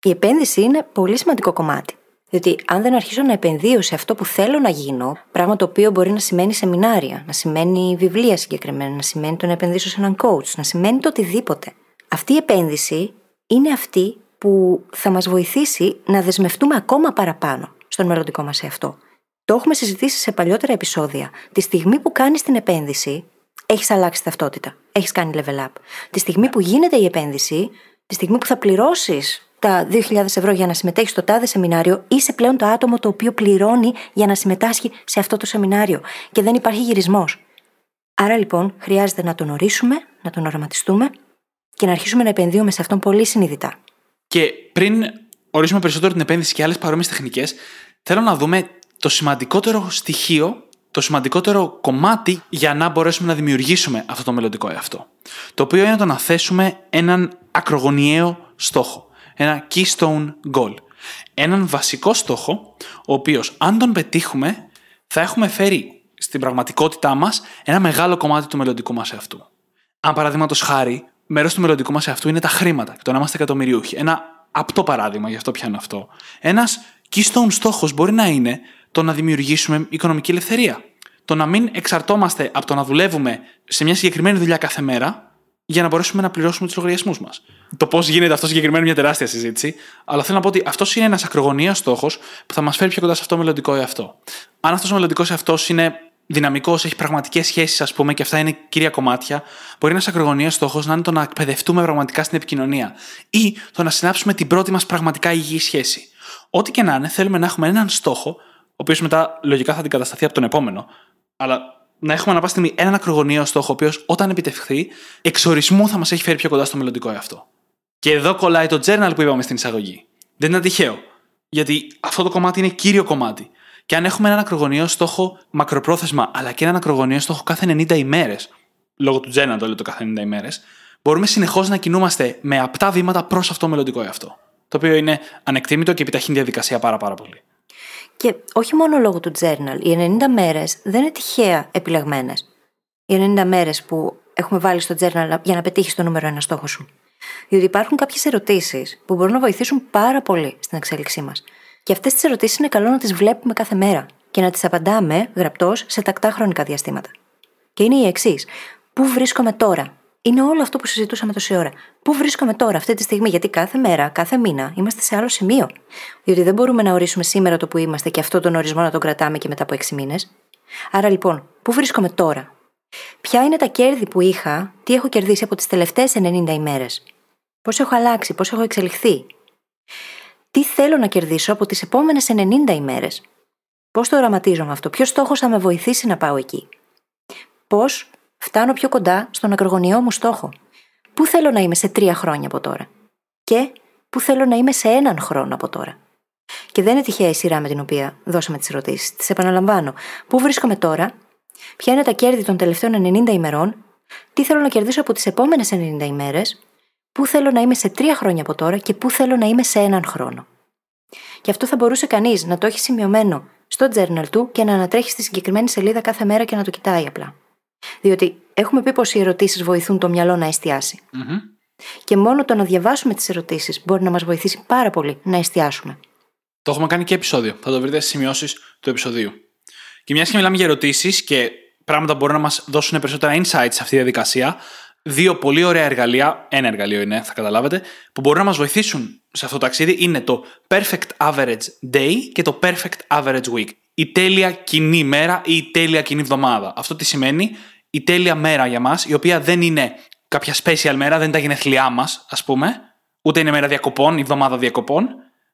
Η επένδυση είναι πολύ σημαντικό κομμάτι. Διότι αν δεν αρχίσω να επενδύω σε αυτό που θέλω να γίνω, πράγμα το οποίο μπορεί να σημαίνει σεμινάρια, να σημαίνει βιβλία συγκεκριμένα, να σημαίνει το να επενδύσω σε έναν coach, να σημαίνει το οτιδήποτε. Αυτή η επένδυση είναι αυτή που θα μας βοηθήσει να δεσμευτούμε ακόμα παραπάνω στον μελλοντικό μας εαυτό. Το έχουμε συζητήσει σε παλιότερα επεισόδια. Τη στιγμή που κάνεις την επένδυση, έχεις αλλάξει ταυτότητα. Έχεις κάνει level up. Τη στιγμή που γίνεται η επένδυση, τη στιγμή που θα πληρώσεις τα 2.000 ευρώ για να συμμετέχεις στο τάδε σεμινάριο, είσαι πλέον το άτομο το οποίο πληρώνει για να συμμετάσχει σε αυτό το σεμινάριο. Και δεν υπάρχει γυρισμός. Άρα λοιπόν χρειάζεται να τον ορίσουμε, να τον οραματιστούμε και να αρχίσουμε να επενδύουμε σε αυτόν πολύ συνειδητά. Και πριν ορίσουμε περισσότερο την επένδυση και άλλες παρόμοιες τεχνικές, θέλω να δούμε το σημαντικότερο στοιχείο, το σημαντικότερο κομμάτι για να μπορέσουμε να δημιουργήσουμε αυτό το μελλοντικό εαυτό. Το οποίο είναι το να θέσουμε έναν ακρογωνιαίο στόχο. Ένα keystone goal. Έναν βασικό στόχο, ο οποίος αν τον πετύχουμε θα έχουμε φέρει στην πραγματικότητά μας ένα μεγάλο κομμάτι του μελλοντικού μας εαυτού. Αν παραδείγματος χάρη, μέρος του μελλοντικού μας εαυτού είναι τα χρήματα και το να είμαστε εκατομμυριούχοι. Ένα απτό παράδειγμα, γι' αυτό πιάνω αυτό. Ένας keystone στόχος μπορεί να είναι το να δημιουργήσουμε οικονομική ελευθερία. Το να μην εξαρτώμαστε από το να δουλεύουμε σε μια συγκεκριμένη δουλειά κάθε μέρα για να μπορέσουμε να πληρώσουμε τους λογαριασμούς μας. Το πώς γίνεται αυτό συγκεκριμένο μια τεράστια συζήτηση, αλλά θέλω να πω ότι αυτός είναι ένας ακρογωνίο στόχος που θα μας φέρει πιο κοντά σε αυτό το μελλοντικό εαυτό. Αν αυτός ο μελλοντικός εαυτός είναι δυναμικό, έχει πραγματικές σχέσεις, ας πούμε, και αυτά είναι κύρια κομμάτια, μπορεί ένας ακρογωνίο στόχος να είναι το να εκπαιδευτούμε πραγματικά στην επικοινωνία ή το να συνάψουμε την πρώτη μας πραγματικά υγιή σχέση. Ό,τι και να είναι, θέλουμε να έχουμε έναν στόχο, ο οποίος μετά λογικά θα αντικατασταθεί από τον επόμενο, αλλά να έχουμε ανά πάση στιγμή έναν ακρογωνίο στόχο, ο οποίος όταν επιτευχθεί, εξορισμού θα μας έχει φέρει πιο κοντά στο μελλοντικό εαυτό. Και εδώ κολλάει το journal που είπαμε στην εισαγωγή. Δεν είναι τυχαίο. Γιατί αυτό το κομμάτι είναι κύριο κομμάτι. Και αν έχουμε έναν ακρογωνίο στόχο μακροπρόθεσμα, αλλά και έναν ακρογωνίο στόχο κάθε 90 ημέρες, λόγω του journal το λέω το κάθε 90 ημέρες, μπορούμε συνεχώς να κινούμαστε με απτά βήματα προς αυτό το μελλοντικό εαυτό. Το οποίο είναι ανεκτήμητο και επιταχύνει τη διαδικασία πάρα, πάρα πολύ. Και όχι μόνο λόγω του journal. Οι 90 μέρες δεν είναι τυχαία επιλεγμένες. Οι 90 μέρες που έχουμε βάλει στο journal για να πετύχεις το νούμερο ένα στόχο σου. Διότι υπάρχουν κάποιες ερωτήσεις που μπορούν να βοηθήσουν πάρα πολύ στην εξέλιξή μας. Και αυτές τις ερωτήσεις είναι καλό να τις βλέπουμε κάθε μέρα και να τις απαντάμε γραπτός σε τακτά χρονικά διαστήματα. Και είναι η εξής. Πού βρίσκομαι τώρα, είναι όλο αυτό που συζητούσαμε τόση ώρα. Πού βρίσκομαι τώρα, αυτή τη στιγμή, γιατί κάθε μέρα, κάθε μήνα είμαστε σε άλλο σημείο. Διότι δεν μπορούμε να ορίσουμε σήμερα το που είμαστε και αυτό τον ορισμό να τον κρατάμε και μετά από 6 μήνες. Άρα λοιπόν, πού βρίσκομαι τώρα; Ποια είναι τα κέρδη που είχα, τι έχω κερδίσει από τις τελευταίες 90 ημέρες; Πώς έχω αλλάξει, πώς έχω εξελιχθεί; Τι θέλω να κερδίσω από τις επόμενες 90 ημέρες; Πώς το οραματίζομαι αυτό, ποιος στόχος θα με βοηθήσει να πάω εκεί; Πώς φτάνω πιο κοντά στον ακρογωνιαίο μου στόχο; Πού θέλω να είμαι σε τρία χρόνια από τώρα; Και πού θέλω να είμαι σε έναν χρόνο από τώρα; Και δεν είναι τυχαία η σειρά με την οποία δώσαμε τις ερωτήσεις. Τις επαναλαμβάνω. Πού βρίσκομαι τώρα, ποια είναι τα κέρδη των τελευταίων 90 ημερών, τι θέλω να κερδίσω από τις επόμενες 90 ημέρες, πού θέλω να είμαι σε τρία χρόνια από τώρα και πού θέλω να είμαι σε έναν χρόνο. Και αυτό θα μπορούσε κανείς να το έχει σημειωμένο στο journal του και να ανατρέχει στη συγκεκριμένη σελίδα κάθε μέρα και να το κοιτάει απλά. Διότι έχουμε πει πως οι ερωτήσεις βοηθούν το μυαλό να εστιασει Και μόνο το να διαβάσουμε τις ερωτήσεις μπορεί να μας βοηθήσει πάρα πολύ να εστιάσουμε. Το έχουμε κάνει και επεισόδιο. Θα το βρείτε στις σημειώσεις του επεισοδίου. Και μιας και μιλάμε για ερωτήσεις και πράγματα που μπορούν να μας δώσουν περισσότερα insights σε αυτή τη διαδικασία, δύο πολύ ωραία εργαλεία, ένα εργαλείο είναι, θα καταλάβετε, που μπορούν να μας βοηθήσουν σε αυτό το ταξίδι είναι το Perfect Average Day και το Perfect Average Week. Η τέλεια κοινή μέρα ή η τέλεια κοινή εβδομάδα. Αυτό τι σημαίνει, η τέλεια μέρα για μας, η οποία δεν είναι κάποια special μέρα, δεν είναι τα γενεθλιά μας, ας πούμε, ούτε είναι μέρα διακοπών ή εβδομάδα διακοπών,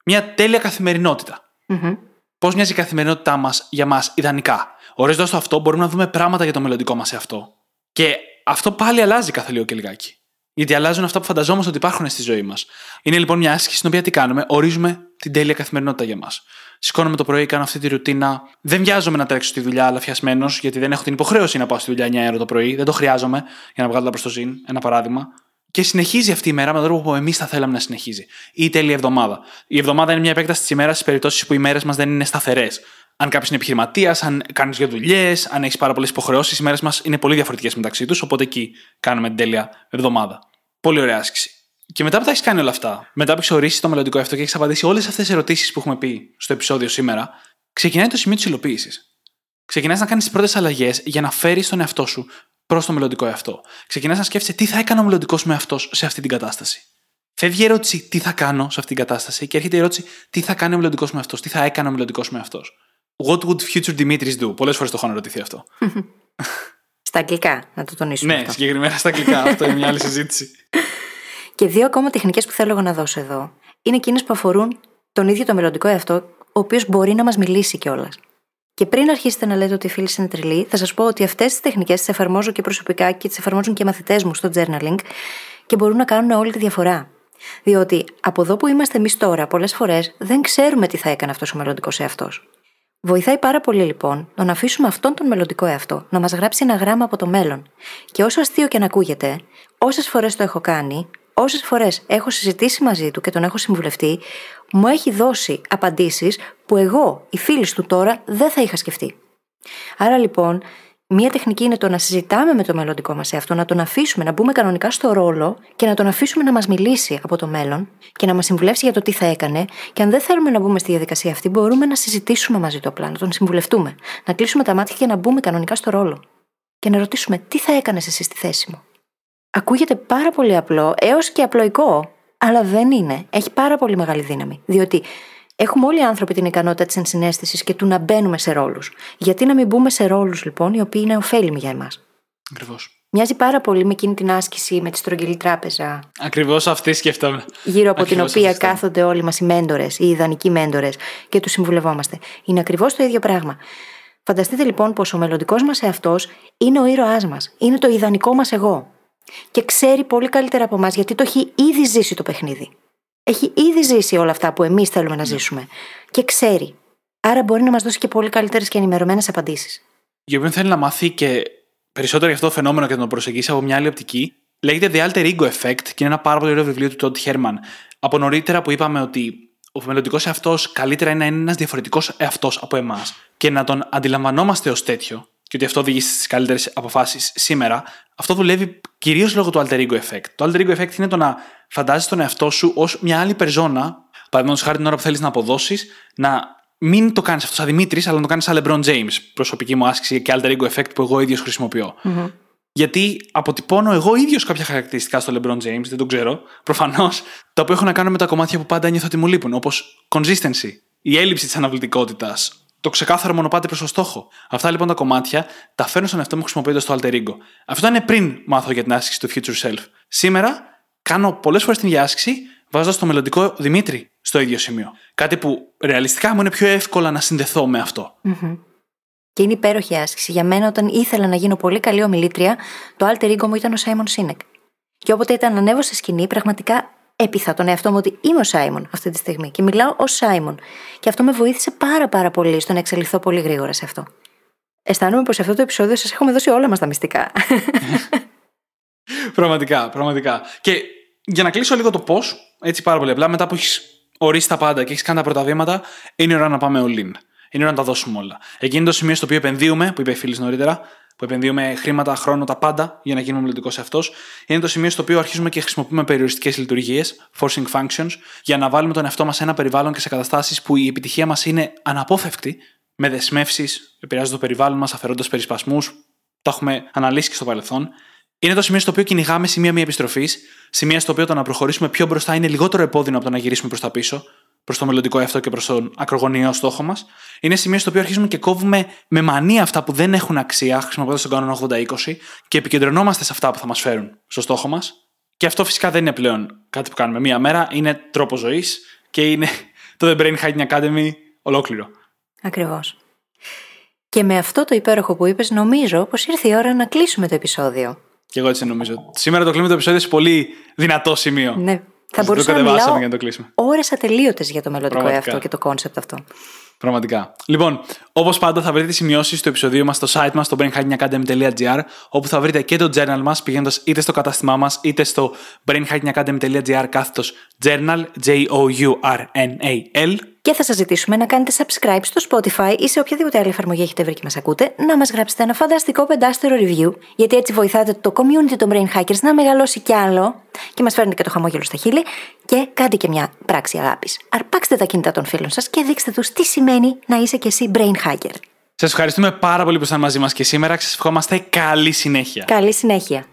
μια τέλεια καθημερινότητα. Mm-hmm. Πώς μοιάζει η καθημερινότητά μας για μας ιδανικά; Ορίζοντα το αυτό, μπορούμε να δούμε πράγματα για το μελλοντικό μας αυτό. Και αυτό πάλι αλλάζει κάθε λίγο και λιγάκι. Γιατί αλλάζουν αυτά που φανταζόμαστε ότι υπάρχουν στη ζωή μας. Είναι λοιπόν μια άσκηση στην οποία τι κάνουμε, ορίζουμε την τέλεια καθημερινότητα για μας. Σηκώνομαι το πρωί, κάνω αυτή τη ρουτίνα. Δεν βιάζομαι να τρέξω στη δουλειά, αλλά φιασμένο, γιατί δεν έχω την υποχρέωση να πάω στη δουλειά 9 ώρα το πρωί. Δεν το χρειάζομαι για να βγάλω τα προστοζήν. Ένα παράδειγμα. Και συνεχίζει αυτή η μέρα με τον τρόπο που εμείς θα θέλαμε να συνεχίζει. Ή η τέλεια εβδομάδα. Η εβδομάδα είναι μια επέκταση της ημέρας στις περιπτώσεις που οι μέρες μας δεν είναι σταθερές. Αν κάποιος είναι επιχειρηματίας, αν κάνεις δύο δουλειές, αν έχεις πάρα πολλές υποχρεώσεις, οι μέρες μας είναι πολύ διαφορετικές μεταξύ τους. Οπότε εκεί κάνουμε την τέλεια εβδομάδα. Πολύ ωραία άσκηση. Και μετά που τα έχεις κάνει όλα αυτά, μετά που έχεις ορίσει το μελλοντικό αυτό και έχεις απαντήσει όλες αυτές τις ερωτήσεις που έχουμε πει στο επεισόδιο σήμερα, ξεκινάει το σημείο της υλοποίησης. Ξεκινάει να κάνεις τις πρώτες αλλαγές για να φέρεις τον εαυτό σου προς το μελλοντικό εαυτό. Ξεκινάς να σκέφτεσαι τι θα έκανε ο μελλοντικός μου εαυτός σε αυτή την κατάσταση. Φεύγει η ερώτηση τι θα κάνω σε αυτή την κατάσταση και έρχεται η ερώτηση τι θα κάνει ο μελλοντικός μου εαυτός, τι θα έκανε ο μελλοντικός μου εαυτός. What would future Dimitris do? Πολλές φορές το έχω αναρωτηθεί αυτό. στα αγγλικά, να το τονίσουμε. Ναι, αυτό. συγκεκριμένα στα αγγλικά. αυτό είναι μια άλλη συζήτηση. Και δύο ακόμα τεχνικές που θέλω εγώ να δώσω εδώ είναι εκείνες που αφορούν τον ίδιο το μελλοντικό εαυτό, ο οποίος μπορεί να μας μιλήσει κιόλας. Και πριν αρχίσετε να λέτε ότι οι φίλοι είναι τρελοί, θα σας πω ότι αυτές τις τεχνικές τις εφαρμόζω και προσωπικά και τις εφαρμόζουν και οι μαθητές μου στο journaling και μπορούν να κάνουν όλη τη διαφορά. Διότι από εδώ που είμαστε εμείς τώρα, πολλές φορές δεν ξέρουμε τι θα έκανε αυτός ο μελλοντικός εαυτός. Βοηθάει πάρα πολύ λοιπόν το να αφήσουμε αυτόν τον μελλοντικό εαυτό να μας γράψει ένα γράμμα από το μέλλον. Και όσο αστείο και να ακούγεται, όσες φορές το έχω κάνει, όσες φορές έχω συζητήσει μαζί του και τον έχω συμβουλευτεί, μου έχει δώσει απαντήσεις που εγώ, οι φίλοι του τώρα, δεν θα είχα σκεφτεί. Άρα λοιπόν, μία τεχνική είναι το να συζητάμε με το μελλοντικό μας εαυτό, να τον αφήσουμε να μπούμε κανονικά στο ρόλο και να τον αφήσουμε να μας μιλήσει από το μέλλον και να μας συμβουλεύσει για το τι θα έκανε. Και αν δεν θέλουμε να μπούμε στη διαδικασία αυτή, μπορούμε να συζητήσουμε μαζί του απλά, να τον συμβουλευτούμε, να κλείσουμε τα μάτια και να μπούμε κανονικά στο ρόλο. Και να ρωτήσουμε τι θα έκανες εσύ στη θέση μου. Ακούγεται πάρα πολύ απλό, έως και απλοϊκό, αλλά δεν είναι. Έχει πάρα πολύ μεγάλη δύναμη. Διότι έχουμε όλοι οι άνθρωποι την ικανότητα της ενσυναίσθησης και του να μπαίνουμε σε ρόλους. Γιατί να μην μπούμε σε ρόλους, λοιπόν, οι οποίοι είναι ωφέλιμοι για εμάς; Ακριβώς. Μοιάζει πάρα πολύ με εκείνη την άσκηση με τη στρογγυλή τράπεζα. Ακριβώς αυτή σκέφτομαι. Γύρω από Ακριβώς την οποία αυτή σκέφτομαι. κάθονται όλοι μας οι μέντορες, οι ιδανικοί μέντορες και τους συμβουλευόμαστε. Είναι ακριβώς το ίδιο πράγμα. Φανταστείτε λοιπόν πως ο μελλοντικός μας εαυτός είναι ο ήρωάς μας. Είναι το ιδανικό μας εγώ. Και ξέρει πολύ καλύτερα από εμάς γιατί το έχει ήδη ζήσει το παιχνίδι. Έχει ήδη ζήσει όλα αυτά που εμείς θέλουμε να ζήσουμε. Και ξέρει. Άρα μπορεί να μας δώσει και πολύ καλύτερες και ενημερωμένες απαντήσεις. Για όποιον θέλει να μάθει και περισσότερο για αυτό το φαινόμενο και να το προσεγγίσει από μια άλλη οπτική, λέγεται The Alter Ego Effect και είναι ένα πάρα πολύ ωραίο βιβλίο του Todd Herman. Από νωρίτερα που είπαμε ότι ο μελλοντικός εαυτός καλύτερα είναι να είναι ένας διαφορετικός εαυτός από εμάς και να τον αντιλαμβανόμαστε ως τέτοιο, και ότι αυτό οδηγεί στις καλύτερες αποφάσεις σήμερα, αυτό δουλεύει κυρίως λόγω του alter ego effect. Το alter ego effect είναι το να φαντάζει τον εαυτό σου ως μια άλλη περζόνα, παραδείγματος χάρη την ώρα που θέλεις να αποδώσεις, να μην το κάνεις αυτό σαν Δημήτρης, αλλά να το κάνεις σαν LeBron James. Προσωπική μου άσκηση και alter ego effect που εγώ ίδιος χρησιμοποιώ. Mm-hmm. Γιατί αποτυπώνω εγώ ίδιος κάποια χαρακτηριστικά στο LeBron James, δεν το ξέρω, προφανώς, τα οποία έχουν να κάνουν με τα κομμάτια που πάντα νιώθω ότι μου λείπουν, όπως consistency, η έλλειψη της αναβλητικότητας, το ξεκάθαρο μονοπάτι προς το στόχο. Αυτά λοιπόν τα κομμάτια τα φέρνω στον εαυτό μου χρησιμοποιώντας το alter ego. Αυτό είναι πριν μάθω για την άσκηση του future self. Σήμερα κάνω πολλές φορές την διάσκηση βάζοντας το μελλοντικό Δημήτρη στο ίδιο σημείο. Κάτι που ρεαλιστικά μου είναι πιο εύκολα να συνδεθώ με αυτό. Mm-hmm. Και είναι υπέροχη άσκηση. Για μένα, όταν ήθελα να γίνω πολύ καλή ομιλήτρια, το alter ego μου ήταν ο Σάιμον Σίνεκ. Και όποτε ήταν ανέβω στη σκηνή, πραγματικά έπειθα τον εαυτό μου ότι είμαι ο Σάιμον αυτή τη στιγμή και μιλάω ως Σάιμον. Και αυτό με βοήθησε πάρα πάρα πολύ στο να εξελιχθώ πολύ γρήγορα σε αυτό. Αισθάνομαι πως σε αυτό το επεισόδιο σας έχουμε δώσει όλα μας τα μυστικά. πραγματικά, πραγματικά. Και για να κλείσω λίγο το πώς, έτσι πάρα πολύ απλά, μετά που έχεις ορίσει τα πάντα και έχεις κάνει τα πρώτα βήματα, είναι ώρα να πάμε all in. Είναι ώρα να τα δώσουμε όλα. Εκεί είναι το σημείο στο οποίο επενδύουμε, που είπε η φίλης νωρίτερα, που επενδύουμε χρήματα, χρόνο, τα πάντα για να γίνουμε μελλοντικός εαυτός. Είναι το σημείο στο οποίο αρχίζουμε και χρησιμοποιούμε περιοριστικές λειτουργίες, forcing functions, για να βάλουμε τον εαυτό μας σε ένα περιβάλλον και σε καταστάσεις που η επιτυχία μας είναι αναπόφευκτη, με δεσμεύσεις, επηρεάζοντας το περιβάλλον μας, αφαιρώντας περισπασμούς. Τα έχουμε αναλύσει και στο παρελθόν. Είναι το σημείο στο οποίο κυνηγάμε σημεία μια επιστροφής, σημεία στο οποίο το να προχωρήσουμε πιο μπροστά είναι λιγότερο επώδυνο από το να γυρίσουμε προς τα πίσω, προς το μελλοντικό εαυτό και προς τον ακρογωνιαίο στόχο μας. Είναι σημείο στο οποίο αρχίζουμε και κόβουμε με μανία αυτά που δεν έχουν αξία, χρησιμοποιώντας τον κανόνα 80-20 και επικεντρωνόμαστε σε αυτά που θα μας φέρουν στο στόχο μας. Και αυτό φυσικά δεν είναι πλέον κάτι που κάνουμε μία μέρα, είναι τρόπο ζωής και είναι το The Brain Hacking Academy ολόκληρο. Ακριβώς. Και με αυτό το υπέροχο που είπες, νομίζω πως ήρθε η ώρα να κλείσουμε το επεισόδιο. Και εγώ έτσι νομίζω. Σήμερα το κλείνουμε το επεισόδιο σε πολύ δυνατό σημείο. Ναι, θα μπορούσαμε να μιλάω για να το κλείσουμε. Ώρες ατελείωτες για το μελλοντικό εαυτό και το concept αυτό. Πραγματικά. Λοιπόν, όπως πάντα, θα βρείτε τι σημειώσεις του επεισοδίου μας στο site μας, στο brainhackingacademy.gr, όπου θα βρείτε και το journal μας πηγαίνοντας είτε στο κατάστημά μας, είτε στο brainhackingacademy.gr κάθετος journal, J-O-U-R-N-A-L. Και θα σας ζητήσουμε να κάνετε subscribe στο Spotify ή σε οποιαδήποτε άλλη εφαρμογή έχετε βρει και μας ακούτε, να μας γράψετε ένα φανταστικό πεντάστερο review, γιατί έτσι βοηθάτε το community των Brain Hackers να μεγαλώσει κι άλλο και μας φέρνετε και το χαμόγελο στα χείλη και κάντε και μια πράξη αγάπης. Αρπάξτε τα κινητά των φίλων σας και δείξτε τους τι σημαίνει να είσαι κι εσύ Brain Hacker. Σας ευχαριστούμε πάρα πολύ που ήσασταν μαζί μας και σήμερα και σας ευχόμαστε καλή συνέχεια. Καλή συνέχεια.